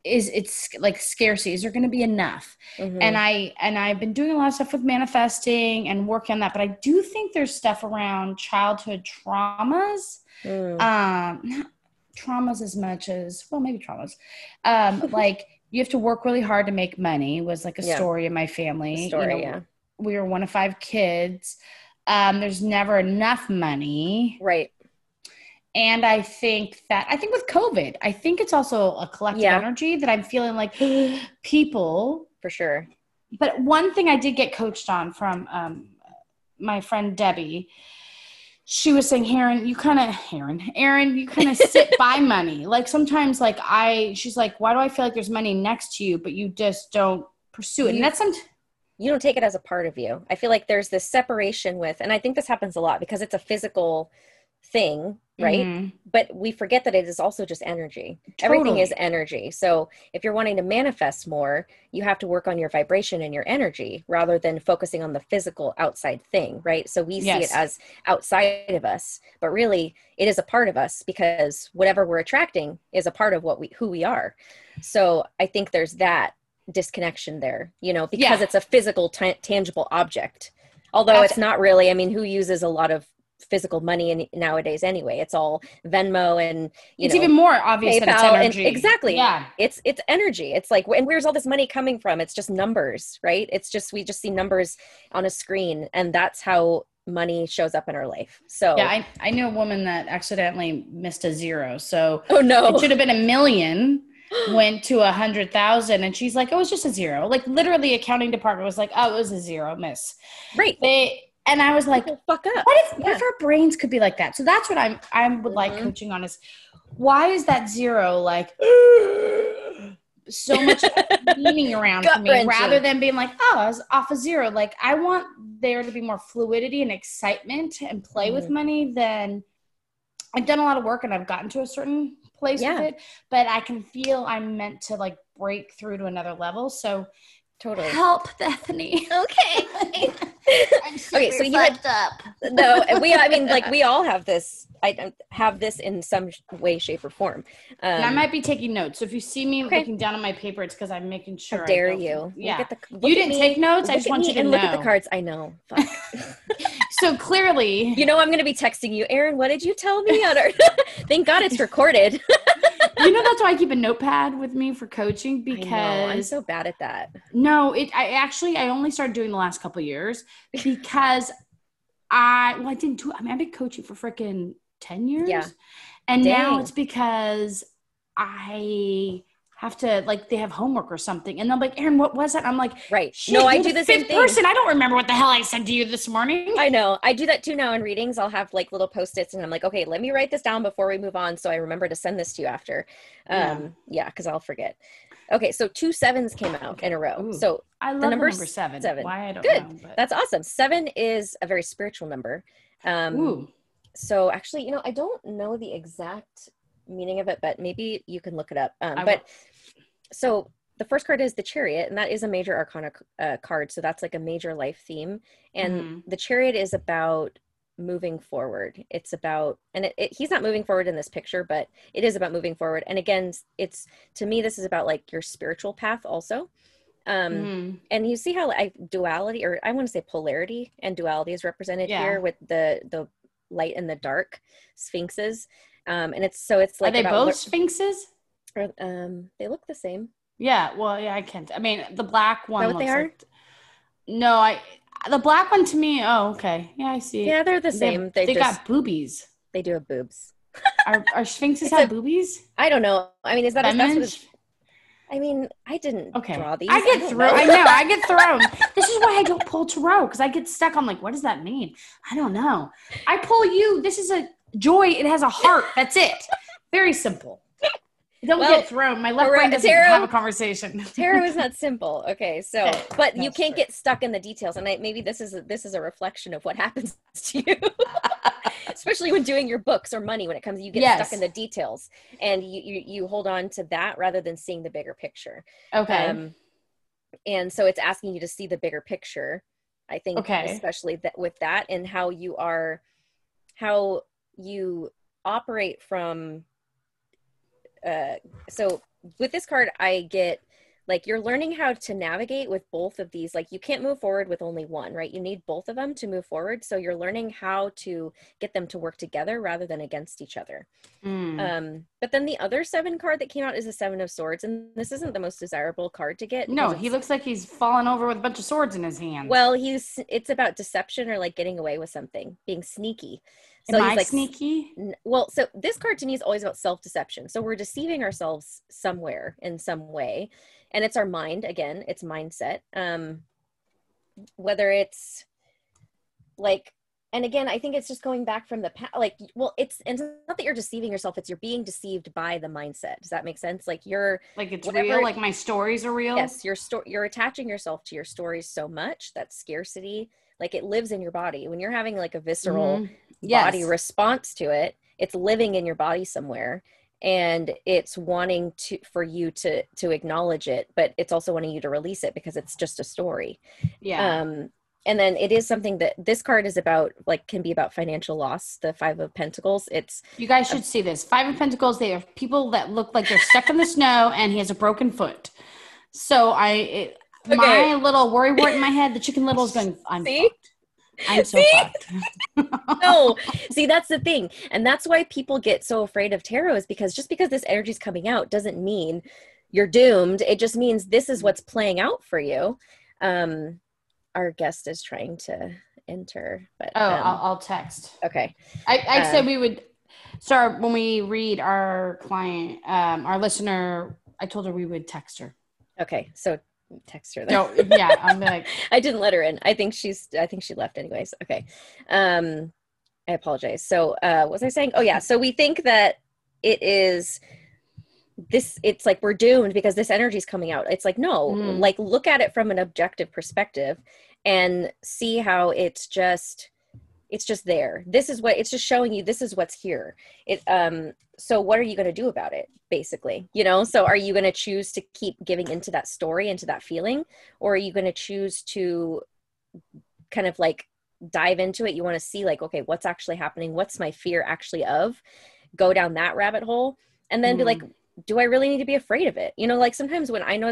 S2: is it's like scarcity. Is there going to be enough?
S1: Mhm.
S2: And I and I've been doing a lot of stuff with manifesting and working on that, but I do think there's stuff around childhood traumas.
S1: Mm.
S2: Um traumas as much as well, maybe traumas. Um like you have to work really hard to make money was like a
S1: Yeah.
S2: story in my family. You
S1: story
S2: know,
S1: yeah
S2: we were one of five kids. Um, there's never enough money.
S1: right
S2: And I think that, I think with COVID, I think it's also a collective
S1: Yeah.
S2: energy that I'm feeling like people.
S1: for sure
S2: But one thing I did get coached on from um, my friend Debbie, she was saying, Erin, you kind of, Erin, Erin, you kind of sit by money. Like sometimes, like I, she's like, why do I feel like there's money next to you, but you just don't pursue it? And that's some,
S1: you don't take it as a part of you. I feel like there's this separation with, and I think this happens a lot because it's a physical thing, right?
S2: Mhm.
S1: But we forget that it is also just energy. Everything is energy. So if you're wanting to manifest more, you have to work on your vibration and your energy rather than focusing on the physical outside thing, right? So we see it as outside of us, but really it is a part of us because whatever we're attracting is a part of what we who we are. So I think there's that disconnection there, you know, because
S2: Yeah.
S1: it's a physical, ta- tangible object. Although
S2: That's-
S1: it's not really, I mean, who uses a lot of physical money in, nowadays anyway. It's all Venmo and
S2: it's
S1: know,
S2: even more obvious PayPal that it's energy.
S1: And exactly.
S2: Yeah.
S1: It's it's energy. It's like and where's all this money coming from? It's just numbers, right? It's just we just see numbers on a screen and that's how money shows up in our life. So
S2: Yeah, I, I knew a woman that accidentally missed a zero. So
S1: Oh no.
S2: It should have been a million went to a hundred thousand and she's like, Oh, it was just a zero. Like literally accounting department was like, Oh, it was a zero, miss.
S1: Right.
S2: They and I was like,
S1: fuck up.
S2: What if, yeah. what if our brains could be like that? So that's what I'm I would mm-hmm. like coaching on is why is that zero like so much meaning around for me wrenching. rather than being like, oh, I was off a zero. Like I want there to be more fluidity and excitement and play mm-hmm. with money than I've done a lot of work and I've gotten to a certain place yeah. with it, but I can feel I'm meant to like break through to another level. So
S1: totally
S2: help Bethany.
S1: Okay. okay, so you had up. no, we. I mean, like we all have this. I have this in some way, shape, or form.
S2: Um, I might be taking notes. So if you see me okay. looking down on my paper, it's because I'm making sure.
S1: How dare you?
S2: Yeah. The, you didn't take notes. I just want you to
S1: and
S2: know.
S1: Look at the cards. I know.
S2: so clearly,
S1: you know, I'm going to be texting you, Erin. What did you tell me? On our- Thank God it's recorded.
S2: You know that's why I keep a notepad with me for coaching because I'm
S1: so bad at that.
S2: No, it I actually I only started doing the last couple years because I well I didn't do I mean I've been coaching for freaking 10 years.
S1: Yeah.
S2: And Dang. now it's because I have to like they have homework or something. And they're like erin what was it i'm like
S1: right. No i do the same thing.
S2: person. I don't remember what the hell i said to you this morning.
S1: I know. I do that too now in readings. I'll have like little post-its and i'm like okay let me write this down before we move on so i remember to send this to you after. Um yeah because yeah, i'll forget. Okay so two sevens came out okay. in a row. Ooh. so
S2: i love the number, the number seven. seven. Why i don't
S1: good.
S2: know, but...
S1: that's awesome. Seven is a very spiritual number. Um Ooh. so actually you know i don't know the exact meaning of it but maybe you can look it up. Um, but so the first card is the chariot and that is a major arcana uh, card so that's like a major life theme and mm-hmm. the chariot is about moving forward it's about and it, it, he's not moving forward in this picture but it is about moving forward and again it's to me this is about like your spiritual path also um mm. and you see how like duality or i want to say polarity and duality is represented yeah. here with the the light and the dark sphinxes um and it's so it's like
S2: are they both sphinxes
S1: or, um, they look the same.
S2: Yeah, well, yeah, I can't. I mean, the black one. Is what they are? Like, no, I. The black one to me. Oh, okay. Yeah, I see.
S1: Yeah, they're the same.
S2: They, they just, got boobies.
S1: They do have boobs.
S2: are, are sphinxes have a, boobies?
S1: I don't know. I mean, is that that's I mean, I didn't okay. draw these.
S2: I get thrown. I know. I get thrown. this is why I don't pull tarot because I get stuck. I'm like, what does that mean? I don't know. I pull you. This is a joy. It has a heart. That's it. Very simple. Don't well, get thrown. My left brain doesn't tarot, have a conversation.
S1: tarot is not simple. Okay, so okay, but you can't true. get stuck in the details, and I, maybe this is a, this is a reflection of what happens to you, especially when doing your books or money. When it comes, you get yes. stuck in the details, and you, you you hold on to that rather than seeing the bigger picture.
S2: Okay. Um,
S1: and so it's asking you to see the bigger picture. I think,
S2: okay.
S1: especially that with that and how you are, how you operate from uh, so with this card, I get like you're learning how to navigate with both of these. Like you can't move forward with only one right? You need both of them to move forward. So you're learning how to get them to work together rather than against each other. Mm. um, but then the other seven card that came out is a seven of swords and this isn't the most desirable card to get.
S2: No he looks like he's fallen over with a bunch of swords in his hand.
S1: Well he's it's about deception or like getting away with something being sneaky
S2: so Am I like sneaky?
S1: Well, so this card to me is always about self deception. So we're deceiving ourselves somewhere in some way, and it's our mind again. It's mindset. Um, whether it's like, and again, I think it's just going back from the past. Like, well, it's and it's not that you're deceiving yourself; it's you're being deceived by the mindset. Does that make sense? Like you're
S2: like it's whatever, real. Like my stories are real.
S1: Yes, your story. You're attaching yourself to your stories so much that scarcity like it lives in your body when you're having like a visceral mm-hmm. Yes. body response to it. It's living in your body somewhere and it's wanting to for you to to acknowledge it but it's also wanting you to release it because it's just a story.
S2: Yeah.
S1: Um and then it is something that this card is about like can be about financial loss the five of pentacles. It's
S2: you guys should a, see this. Five of pentacles they are people that look like they're stuck in the snow and he has a broken foot. So i it, okay. my little worry wart in my head, the chicken little is going, I'm See? I'm so
S1: See?
S2: fucked.
S1: no see that's the thing and that's why people get so afraid of tarot is because just because this energy is coming out doesn't mean you're doomed it just means this is what's playing out for you um our guest is trying to enter but
S2: Oh,
S1: um,
S2: I'll, I'll text.
S1: okay
S2: I, I
S1: Uh,
S2: said we would start when we read our client, um, our listener. I told her we would text her.
S1: okay so text her then.
S2: No, yeah, I'm like,
S1: I didn't let her in. I think she's I think she left anyways. Okay. Um I apologize. So uh what was I saying? Oh yeah, so we think that it is this it's like we're doomed because this energy is coming out. It's like no,
S2: Mhm.
S1: like look at it from an objective perspective and see how it's just it's just there. This is what it's just showing you this is what's here. It um so what are you going to do about it basically? You know, so are you going to choose to keep giving into that story into that feeling or are you going to choose to kind of like dive into it you want to see like okay what's actually happening what's my fear actually of go down that rabbit hole and then be like do i really need to be afraid of it you know like sometimes when i know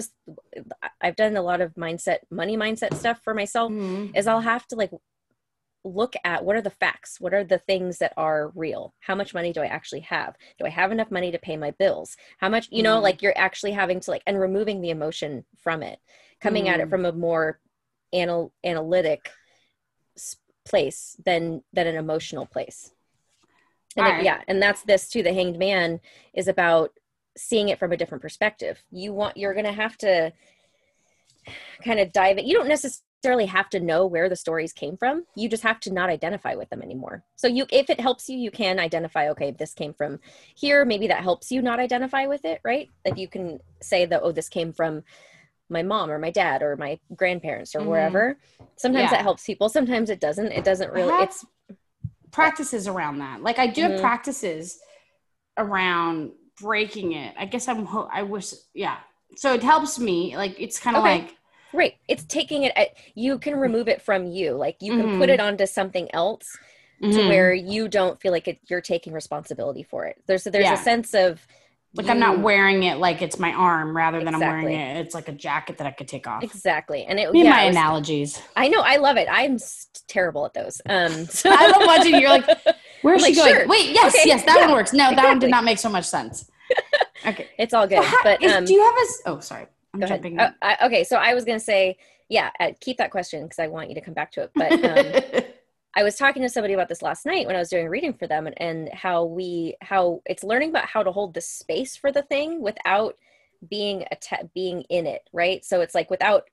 S1: i've done a lot of mindset money mindset stuff for myself
S2: mhm.
S1: is i'll have to like look at what are the facts? What are the things that are real? How much money do i actually have? Do i have enough money to pay my bills? How much you know
S2: Mhm.
S1: like you're actually having to like and removing the emotion from it coming at it
S2: Mm.
S1: from a more anal- analytic place than than an emotional place. And it- yeah and that's this too the hanged man is about seeing it from a different perspective. You want you're gonna have to kind of dive it you don't necessarily have to know where the stories came from you just have to not identify with them anymore so you if it helps you you can identify okay this came from here maybe that helps you not identify with it right that you can say that oh this came from my mom or my dad or my grandparents or
S2: Mhm.
S1: wherever sometimes
S2: Yeah.
S1: that helps people sometimes it doesn't it doesn't really it's
S2: practices around that. Like I do have
S1: Mhm.
S2: practices around breaking it. I guess I'm. I wish. Yeah. So it helps me. Like it's kind of
S1: Okay.
S2: like
S1: Right. It's taking it, at, you can remove it from you. Like you can
S2: Mhm.
S1: put it onto something else to
S2: mhm.
S1: where you don't feel like it, you're taking responsibility for it. There's, there's
S2: Yeah.
S1: a sense of
S2: like I'm not wearing it like it's my arm rather than I'm wearing it. It's like a jacket that I could take off.
S1: exactly. And it,
S2: Me
S1: yeah,
S2: my
S1: it was-
S2: analogies.
S1: I know. I love it. I'm s- terrible at those. Um, so
S2: I love watching you. You're like, Where's
S1: I'm
S2: she going?
S1: sure.
S2: Wait, yes,
S1: Okay,
S2: yes, that
S1: yeah,
S2: one works. No, that one did not make so much sense. Okay.
S1: it's all good.
S2: How-
S1: but
S2: is-
S1: um,
S2: do you have a, Oh, sorry. I'm
S1: go ahead.
S2: jumping.
S1: Uh, I, okay. So I was going to say, yeah, uh, keep that question because I want you to come back to it. But um, I was talking to somebody about this last night when I was doing a reading for them and, and how we how it's learning about how to hold the space for the thing without being atta- being in it, right? So it's like without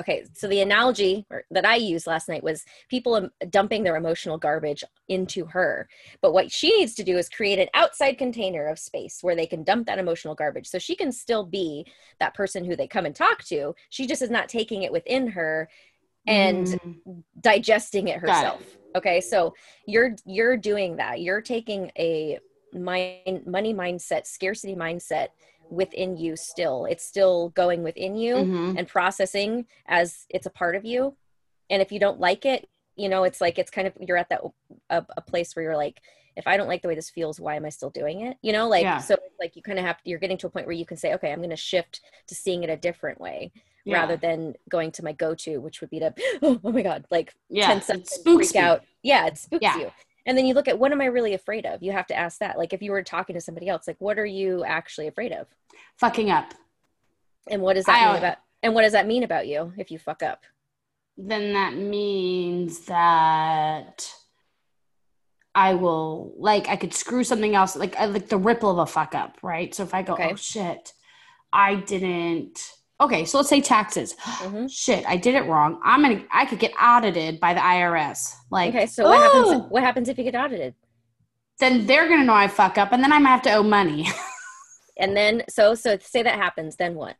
S1: okay, so the analogy that I used last night was people um, dumping their emotional garbage into her. But what she needs to do is create an outside container of space where they can dump that emotional garbage. So she can still be that person who they come and talk to. She just is not taking it within her and
S2: Mm,
S1: digesting it
S2: Got it.
S1: herself okay so you're you're doing that you're taking a mind money mindset scarcity mindset within you still it's still going within you
S2: mhm.
S1: and processing as it's a part of you and if you don't like it you know it's like it's kind of you're at that a, a place where you're like if i don't like the way this feels why am i still doing it you know like
S2: Yeah.
S1: so it's like you kind of have you're getting to a point where you can say okay i'm going to shift to seeing it a different way
S2: Yeah.
S1: rather than going to my go-to which would be to oh, oh my god like
S2: yeah,
S1: tense
S2: it
S1: up and
S2: spooks
S1: freak out yeah it spooks
S2: Yeah.
S1: you and then you look at what am i really afraid of you have to ask that like if you were talking to somebody else like what are you actually afraid of
S2: Fucking up.
S1: and what does that
S2: I
S1: mean
S2: always-
S1: about and what does that mean about you if you fuck up
S2: Then that means that I will like I could screw something else like I like the ripple of a fuck up, right? So if I go,
S1: Okay.
S2: oh shit, I didn't. Okay, so let's say taxes.
S1: Mhm.
S2: Shit, I did it wrong. I'm gonna. I could get audited by the IRS. Like,
S1: okay so what
S2: "Oh!"
S1: happens what happens if you get audited
S2: Then they're gonna know I fuck up, and then I might have to owe money.
S1: and then so so say that happens then what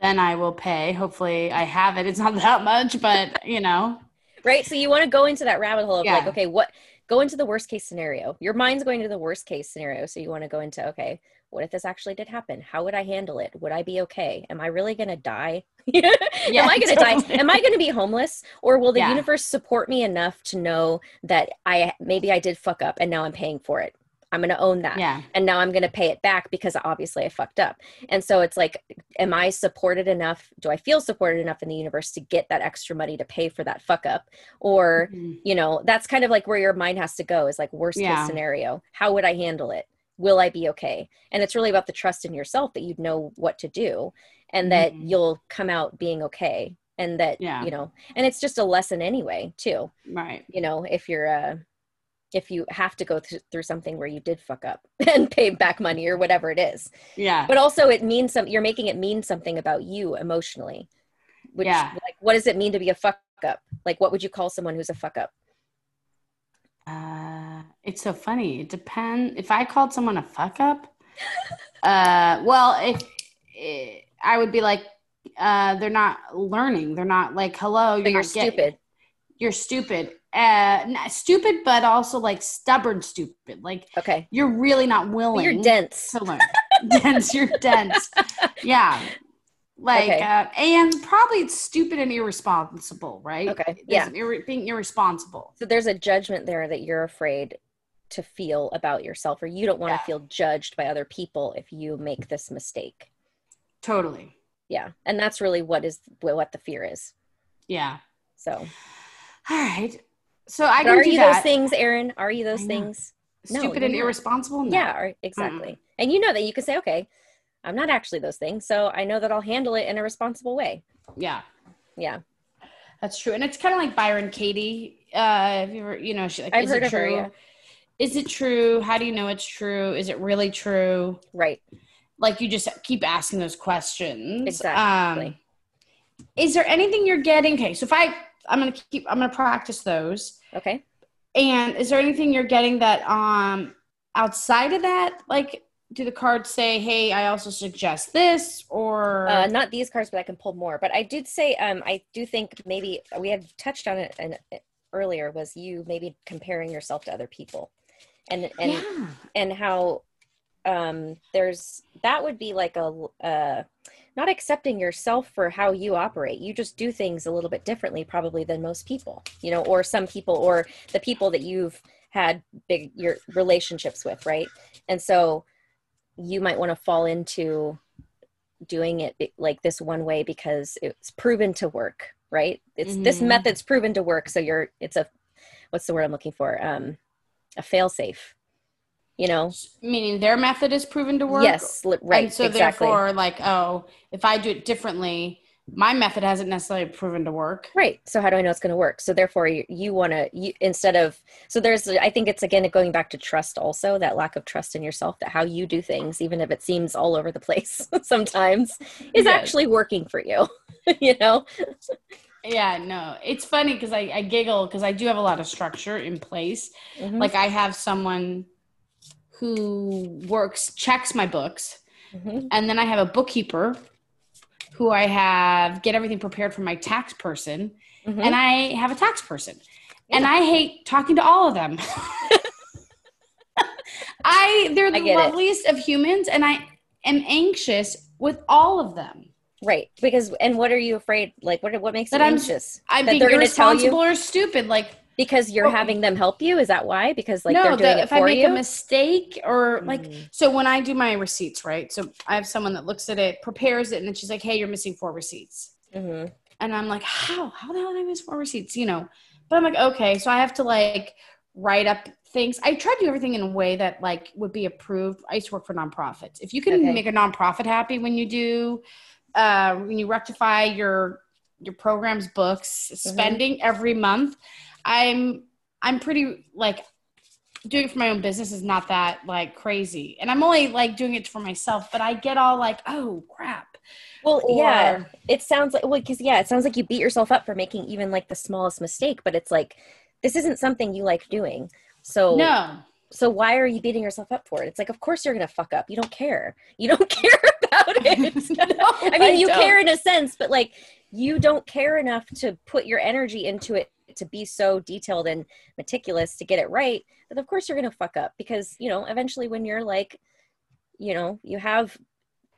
S2: then I will pay. Hopefully, I have it. It's not that much, but you know,
S1: right so you want to go into that rabbit hole of like okay what go into the worst case scenario your mind's going to the worst case scenario so you want to go into okay what if this actually did happen how would i handle it would i be okay am i really going to die
S2: Yeah,
S1: am i going to die am i going to be homeless or will the
S2: Yeah.
S1: universe support me enough to know that i maybe i did fuck up and now i'm paying for it I'm going to own that.
S2: Yeah.
S1: And now I'm going to pay it back because obviously I fucked up. And so it's like, am I supported enough? Do I feel supported enough in the universe to get that extra money to pay for that fuck up? Or,
S2: Mhm.
S1: you know, that's kind of like where your mind has to go is like, worst
S2: Yeah.
S1: case scenario. How would I handle it? Will I be okay? And it's really about the trust in yourself that you'd know what to do and that
S2: Mhm.
S1: you'll come out being okay. And that,
S2: Yeah.
S1: you know, and it's just a lesson anyway, too
S2: Right.
S1: you know if you're uh if you have to go th- through something where you did fuck up and pay back money or whatever it is
S2: Yeah.
S1: but also it means some you're making it mean something about you emotionally which
S2: Yeah.
S1: like what does it mean to be a fuck up like what would you call someone who's a fuck up
S2: Uh, it's so funny. It depends. If I called someone a fuck up, uh, well, if eh, I would be like, uh, they're not learning. They're not like, hello, you're,
S1: you're
S2: get-
S1: stupid
S2: you're stupid. Uh, stupid, but also like stubborn, stupid. Like
S1: okay
S2: you're really not willing.
S1: you're dense
S2: to learn. dense. You're dense. Yeah. Like,
S1: Okay.
S2: uh, and probably it's stupid and irresponsible, right?
S1: Okay,
S2: There's
S1: yeah.
S2: irre- being irresponsible.
S1: so there's a judgment there that you're afraid to feel about yourself or you don't want to
S2: Yeah.
S1: feel judged by other people if you make this mistake
S2: Totally.
S1: yeah and that's really what is what the fear is
S2: Yeah.
S1: so
S2: All right. So I can
S1: are
S2: do
S1: you
S2: that.
S1: those things, Erin? Are you those things?
S2: Stupid
S1: you're
S2: and irresponsible? No.
S1: Yeah, exactly. And you know that you can say, okay, I'm not actually those things, so I know that I'll handle it in a responsible way.
S2: Yeah.
S1: Yeah,
S2: That's true. And it's kind of like Byron Katie. Uh, have you ever, you know, she like,
S1: I've
S2: is
S1: heard
S2: it
S1: of her,
S2: true?
S1: yeah.
S2: Is it true? How do you know it's true? Is it really true?
S1: right.
S2: Like you just keep asking those questions.
S1: Exactly.
S2: Um, is there anything you're getting? Okay. So if I, I'm going to keep, I'm going to practice those.
S1: Okay.
S2: And is there anything you're getting that, um, outside of that, like, do the cards say, "Hey, I also suggest this," or
S1: Uh, not these cards, but I can pull more. But I did say, um, I do think maybe we had touched on it and earlier was you maybe comparing yourself to other people, and and
S2: yeah.
S1: and how um there's that would be like a uh not accepting yourself for how you operate you just do things a little bit differently probably than most people you know or some people or the people that you've had big your relationships with right and so you might want to fall into doing it like this one way because it's proven to work right it's this
S2: Mhm.
S1: method's proven to work so you're it's a what's the word i'm looking for um a fail safe you know
S2: meaning their method is proven to work.
S1: yes right
S2: And so
S1: exactly
S2: therefore, like, oh, if I do it differently, my method hasn't necessarily proven to work.
S1: right so how do i know it's going to work so therefore you, you want to you instead of so there's i think it's again going back to trust also that lack of trust in yourself that how you do things even if it seems all over the place sometimes is
S2: Yes.
S1: actually working for you you know
S2: Yeah, no, it's funny because I, I giggle because I do have a lot of structure in place.
S1: Mhm.
S2: Like I have someone who works checks my books,
S1: Mhm.
S2: and then I have a bookkeeper who I have get everything prepared for my tax person,
S1: Mhm.
S2: and I have a tax person. And I hate talking to all of them. I they're the
S1: I get it.
S2: of humans and I am anxious with all of them.
S1: right because and what are you afraid like what what makes
S2: That
S1: you
S2: I'm-
S1: anxious
S2: I'm
S1: That
S2: being
S1: they're gonna tell you?
S2: irresponsible or stupid. Like
S1: because you're having them help you is that why because like
S2: no,
S1: they're doing
S2: the,
S1: it
S2: if I make
S1: you
S2: a mistake or like
S1: Mm.
S2: so when I do my receipts, right? So I have someone that looks at it, prepares it, and then she's like, "Hey, you're missing four receipts."
S1: Mhm.
S2: and I'm like, how? How the hell did I miss four receipts? You know, but I'm like, okay, so I have to like write up things. I try to do everything in a way that like would be approved. I used to work for nonprofits. If you can
S1: Okay.
S2: make a nonprofit happy when you do, uh, when you rectify your your program's books
S1: Mm-hmm.
S2: spending every month, I'm I'm pretty like doing it for my own business is not that like crazy, and I'm only like doing it for myself. But I get all like, oh crap.
S1: well yeah it sounds like well because yeah it sounds like you beat yourself up for making even like the smallest mistake but it's like this isn't something you like doing so
S2: No.
S1: so why are you beating yourself up for it it's like of course you're gonna fuck up you don't care you don't care about it
S2: No,
S1: i mean you
S2: don't.
S1: care in a sense but like you don't care enough to put your energy into it to be so detailed and meticulous to get it right that of course you're gonna fuck up because you know eventually when you're like you know you have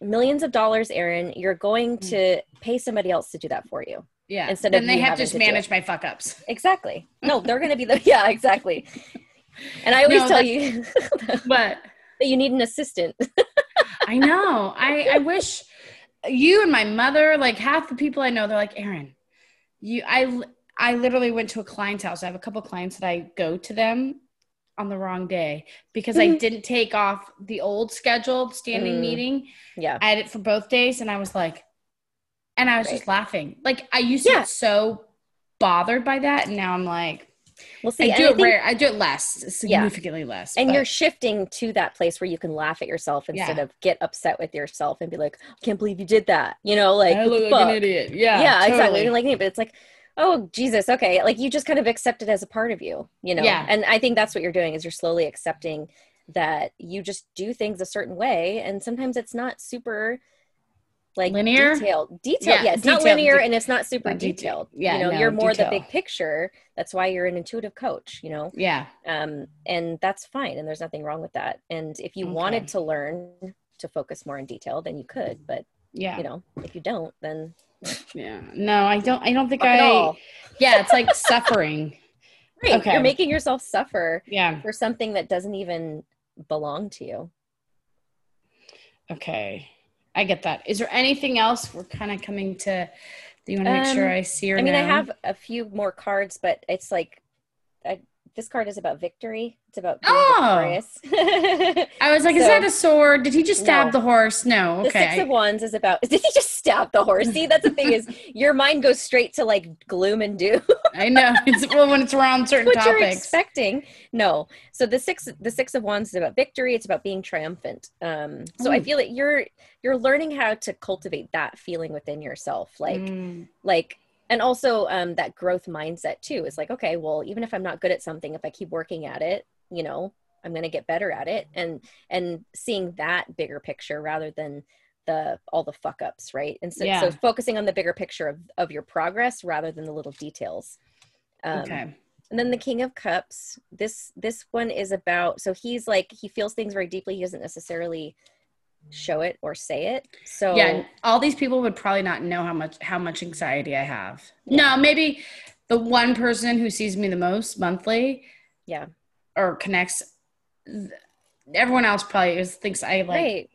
S1: millions of dollars erin you're going
S2: Mm.
S1: to pay somebody else to do that for you
S2: Yeah.
S1: instead
S2: then
S1: of
S2: they have to just manage my fuck ups.
S1: exactly no they're gonna be the yeah exactly And I always
S2: No,
S1: tell you
S2: but
S1: that you need an assistant.
S2: I know. I I wish you and my mother, like half the people I know, they're like, Erin, you I I literally went to a client's house. I have a couple clients that I go to them on the wrong day because I didn't take off the old scheduled standing
S1: Mm.
S2: meeting.
S1: yeah.
S2: I had it for both days and I was like and I was just laughing. Like I used to
S1: Yeah.
S2: get so bothered by that and now I'm like
S1: Well, see,
S2: I do
S1: I
S2: it
S1: think-
S2: rare. I do it less, significantly less.
S1: and
S2: but-
S1: you're shifting to that place where you can laugh at yourself instead
S2: Yeah.
S1: of get upset with yourself and be like, I can't believe you did that. You know, like,
S2: I look like an idiot. Yeah,
S1: yeah, exactly.
S2: totally.
S1: You're like but it's like, oh Jesus, okay. Like you just kind of accept it as a part of you, you know.
S2: Yeah.
S1: And I think that's what you're doing is you're slowly accepting that you just do things a certain way, and sometimes it's not super like
S2: Linear?
S1: detailed. Detailed,
S2: Yeah,
S1: yeah. It's not linear
S2: de-
S1: and it's not super
S2: detailed.
S1: detailed.
S2: Yeah,
S1: you know,
S2: no,
S1: you're more
S2: detail.
S1: the big picture. That's why you're an intuitive coach. You know,
S2: yeah.
S1: um, and that's fine, and there's nothing wrong with that. And if you
S2: Okay.
S1: wanted to learn to focus more in detail, then you could. But
S2: Yeah.
S1: you know, if you don't, then
S2: Yeah. No, I don't I don't think
S1: it
S2: I. Yeah, it's like suffering.
S1: Right.
S2: Okay.
S1: You're making yourself suffer
S2: Yeah.
S1: for something that doesn't even belong to you.
S2: Okay. I get that. Is there anything else we're kind of coming to do you want to make sure
S1: Um,
S2: I see or
S1: I mean, I have a few more cards, but it's like I, this card is about victory. It's about being
S2: Oh.
S1: victorious.
S2: I was like, is that a sword? Did he just stab
S1: No.
S2: the horse? No. Okay.
S1: the six of wands is about did he just stab the horse see that's the thing is your mind goes straight to like gloom and doom
S2: I know. It's well when it's around certain topics.
S1: what you're expecting no so the six the six of wands is about victory it's about being triumphant um so i feel that you're you're learning how to cultivate that feeling within yourself like
S2: Mm,
S1: like and also um that growth mindset too is like okay well even if i'm not good at something if i keep working at it you know i'm going to get better at it and and seeing that bigger picture rather than the all the fuck ups right and so,
S2: Yeah.
S1: so focusing on the bigger picture of, of your progress rather than the little details um,
S2: okay.
S1: and then the king of cups this this one is about so he's like he feels things very deeply he doesn't necessarily show it or say it so
S2: Yeah, all these people would probably not know how much how much anxiety I have.
S1: Yeah.
S2: No, maybe the one person who sees me the most monthly
S1: yeah
S2: or connects. Everyone else probably is, thinks I like.
S1: right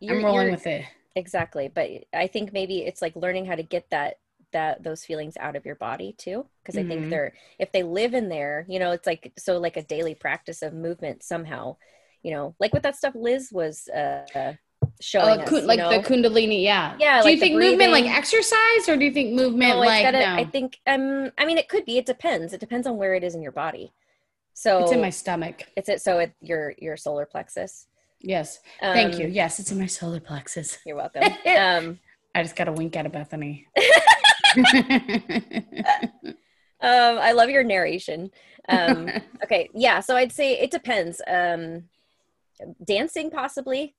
S1: You're-
S2: I'm rolling with it.
S1: exactly but i think maybe it's like learning how to get that that those feelings out of your body too because i
S2: Mhm.
S1: think they're if they live in there you know it's like so like a daily practice of movement somehow you know like with that stuff liz was uh uh, showing
S2: Oh,
S1: us,
S2: kun-
S1: you
S2: like
S1: know?
S2: the kundalini, yeah.
S1: Yeah,
S2: Do you
S1: like the
S2: think movement like exercise, or do you think movement
S1: No,
S2: like
S1: gotta,
S2: no?
S1: i think um i mean it could be it depends it depends on where it is in your body so
S2: it's in my stomach.
S1: it's it so it your your solar plexus
S2: Yes. Thank
S1: Um,
S2: you. Yes, it's in my solar plexus.
S1: you're welcome um
S2: I just got a wink at a Bethany.
S1: um i love your narration um okay yeah so i'd say it depends um dancing possibly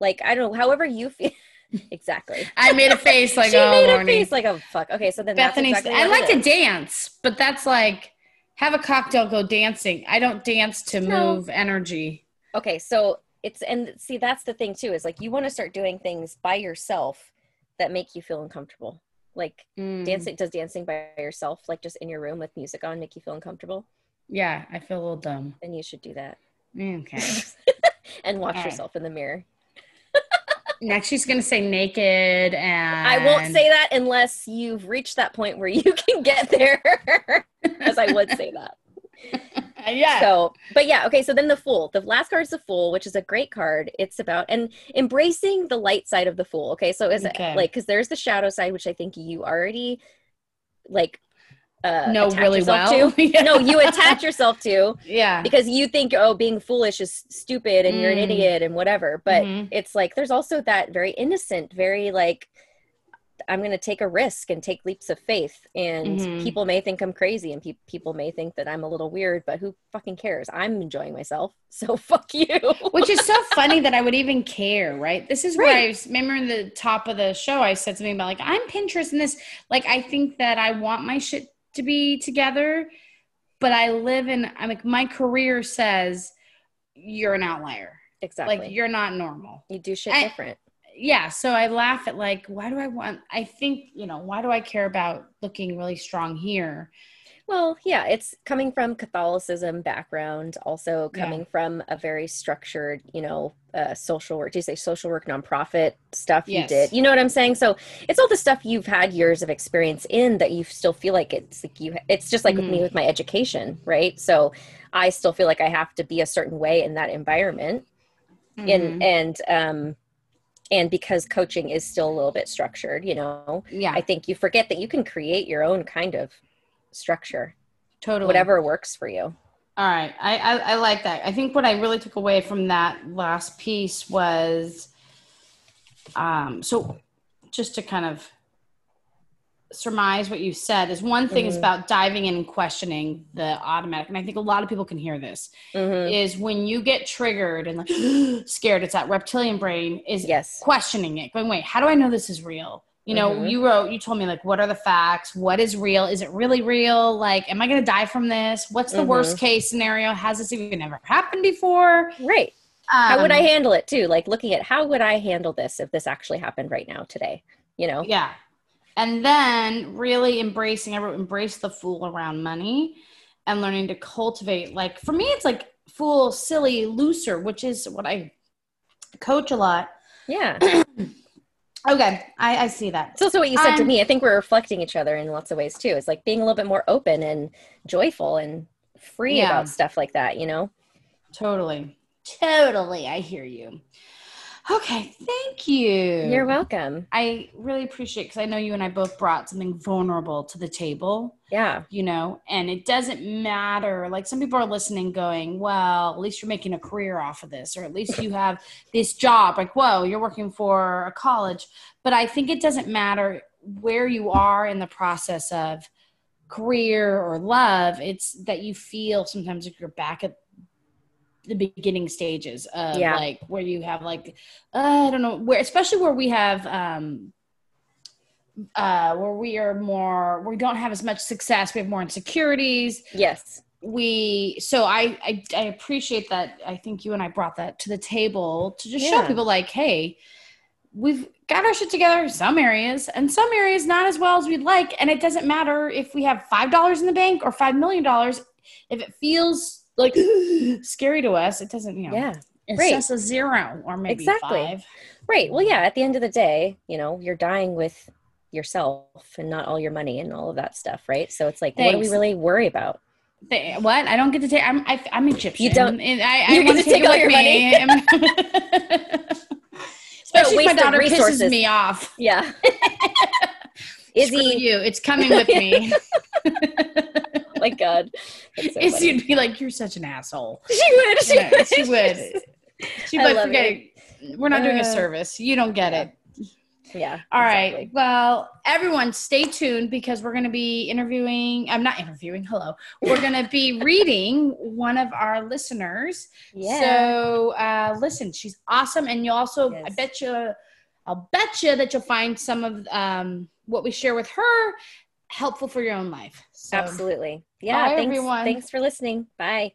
S1: like i don't know however you feel exactly
S2: I made a face like
S1: she
S2: oh,
S1: made a face like oh fuck okay so then
S2: Bethany's.
S1: that's exactly
S2: I like to dance, but that's like have a cocktail, go dancing. I don't dance to
S1: No.
S2: move energy.
S1: okay so it's and see that's the thing too is like you want to start doing things by yourself that make you feel uncomfortable like
S2: Mm.
S1: dancing does dancing by yourself like just in your room with music on make you feel uncomfortable
S2: Yeah, I feel a little dumb.
S1: then you should do that
S2: Okay.
S1: and watch
S2: right.
S1: yourself in the mirror
S2: Next, she's gonna say naked, and
S1: I won't say that unless you've reached that point where you can get there, as I would say that.
S2: yeah.
S1: So, but yeah, okay. So then the Fool. The last card is the Fool, which is a great card. It's about and embracing the light side of the Fool. Okay, so is
S2: Okay.
S1: it like because there's the shadow side, which I think you already like uh,
S2: know really well. Yeah.
S1: No, you attach yourself to
S2: yeah.
S1: because you think oh being foolish is stupid and you're an
S2: Mm.
S1: idiot and whatever but
S2: Mhm.
S1: it's like there's also that very innocent very like i'm going to take a risk and take leaps of faith and
S2: Mhm.
S1: people may think i'm crazy and pe- people may think that i'm a little weird but who fucking cares i'm enjoying myself so fuck you
S2: Which is so funny that I would even care, right? This is where I
S1: Right.
S2: was, remember in the top of the show, I said something about like, I'm Pinterest and this. Like, I think that I want my shit to be together, but I live in, I'm like, my career says you're an outlier.
S1: exactly
S2: Like, you're not normal.
S1: you do shit
S2: I-
S1: different
S2: Yeah. So I laugh at like, why do I want, I think, you know, why do I care about looking really strong here?
S1: Well, yeah, it's coming from Catholicism background, also coming
S2: Yeah.
S1: from a very structured, you know, uh, social work. Do you say social work nonprofit stuff
S2: Yes.
S1: you did? You know what I'm saying? So it's all the stuff you've had years of experience in that you still feel like it's like you. It's just like with me
S2: Mhm.
S1: with my education, right? So I still feel like I have to be a certain way in that environment,
S2: Mhm.
S1: and and um, and because coaching is still a little bit structured, you know,
S2: yeah,
S1: I think you forget that you can create your own kind of structure
S2: totally.
S1: whatever works for you.
S2: All right. I, I, I like that. I think what I really took away from that last piece was um, so just to kind of surmise what you said is one thing is
S1: Mhm.
S2: about diving in and questioning the automatic and i think a lot of people can hear this
S1: Mhm.
S2: is when you get triggered and like scared it's that reptilian brain is
S1: Yes.
S2: questioning it going wait how do i know this is real you know
S1: Mhm.
S2: you wrote you told me like what are the facts what is real is it really real like am i going to die from this what's the
S1: Mhm.
S2: worst case scenario has this even ever happened before
S1: Right. how would I
S2: Um,
S1: handle it too? Like looking at how would I handle this if this actually happened right now today? You know?
S2: yeah and then really embracing i wrote embrace the fool around money and learning to cultivate like for me it's like fool silly looser which is what i coach a lot
S1: Yeah.
S2: okay i, I see that
S1: It's also what you said to
S2: Um,
S1: me. I think we're reflecting each other in lots of ways too. It's like being a little bit more open and joyful and free
S2: Yeah.
S1: about stuff like that, you know?
S2: Totally. Totally. I hear you. Okay. Thank you.
S1: You're welcome.
S2: I really appreciate because I know you and I both brought something vulnerable to the table,
S1: Yeah.
S2: you know, and it doesn't matter. Like some people are listening going, well, at least you're making a career off of this, or at least you have this job. Like, whoa, you're working for a college. But I think it doesn't matter where you are in the process of career or love. It's that you feel sometimes if you're back at the beginning stages of
S1: Yeah.
S2: like where you have like uh, I don't know where especially where we have um uh where we are more we don't have as much success we have more insecurities
S1: Yes.
S2: we so I, I i appreciate that i think you and i brought that to the table to just show people like hey we've got our shit together in some areas and some areas not as well as we'd like and it doesn't matter if we have five dollars in the bank or five million dollars if it feels like scary to us it doesn't you know
S1: Yeah.
S2: it's
S1: right.
S2: just a zero or maybe
S1: Exactly.
S2: five
S1: Right. Well, yeah, at the end of the day, you know, you're dying with yourself and not all your money and all of that stuff, right? So it's like, what do we really worry about?
S2: What I don't get to take. I'm I, I'm Egyptian.
S1: You don't-
S2: And I, I want
S1: to
S2: take,
S1: take
S2: it
S1: all your
S2: me. Especially if my daughter pisses me off.
S1: Yeah.
S2: Screw
S1: Izzy,
S2: you. It's coming with me.
S1: my God. So
S2: Izzy
S1: funny.
S2: would be like, "You're such an asshole."
S1: She would. She
S2: Yeah,
S1: would.
S2: she would. She'd be like, "Forget it. We're not doing a
S1: Uh,
S2: service. You don't get
S1: yeah.
S2: it."
S1: Yeah.
S2: All right.
S1: exactly.
S2: Well, everyone, stay tuned because we're going to be interviewing. I'm not interviewing. Hello. We're going to be reading one of our listeners.
S1: Yeah.
S2: So uh, listen, she's awesome, and you also, I bet you, I'll bet you that you'll find some of um, what we share with her helpful for your own life. So,
S1: Absolutely. Yeah.
S2: Bye,
S1: thanks.
S2: everyone.
S1: Thanks for listening. Bye.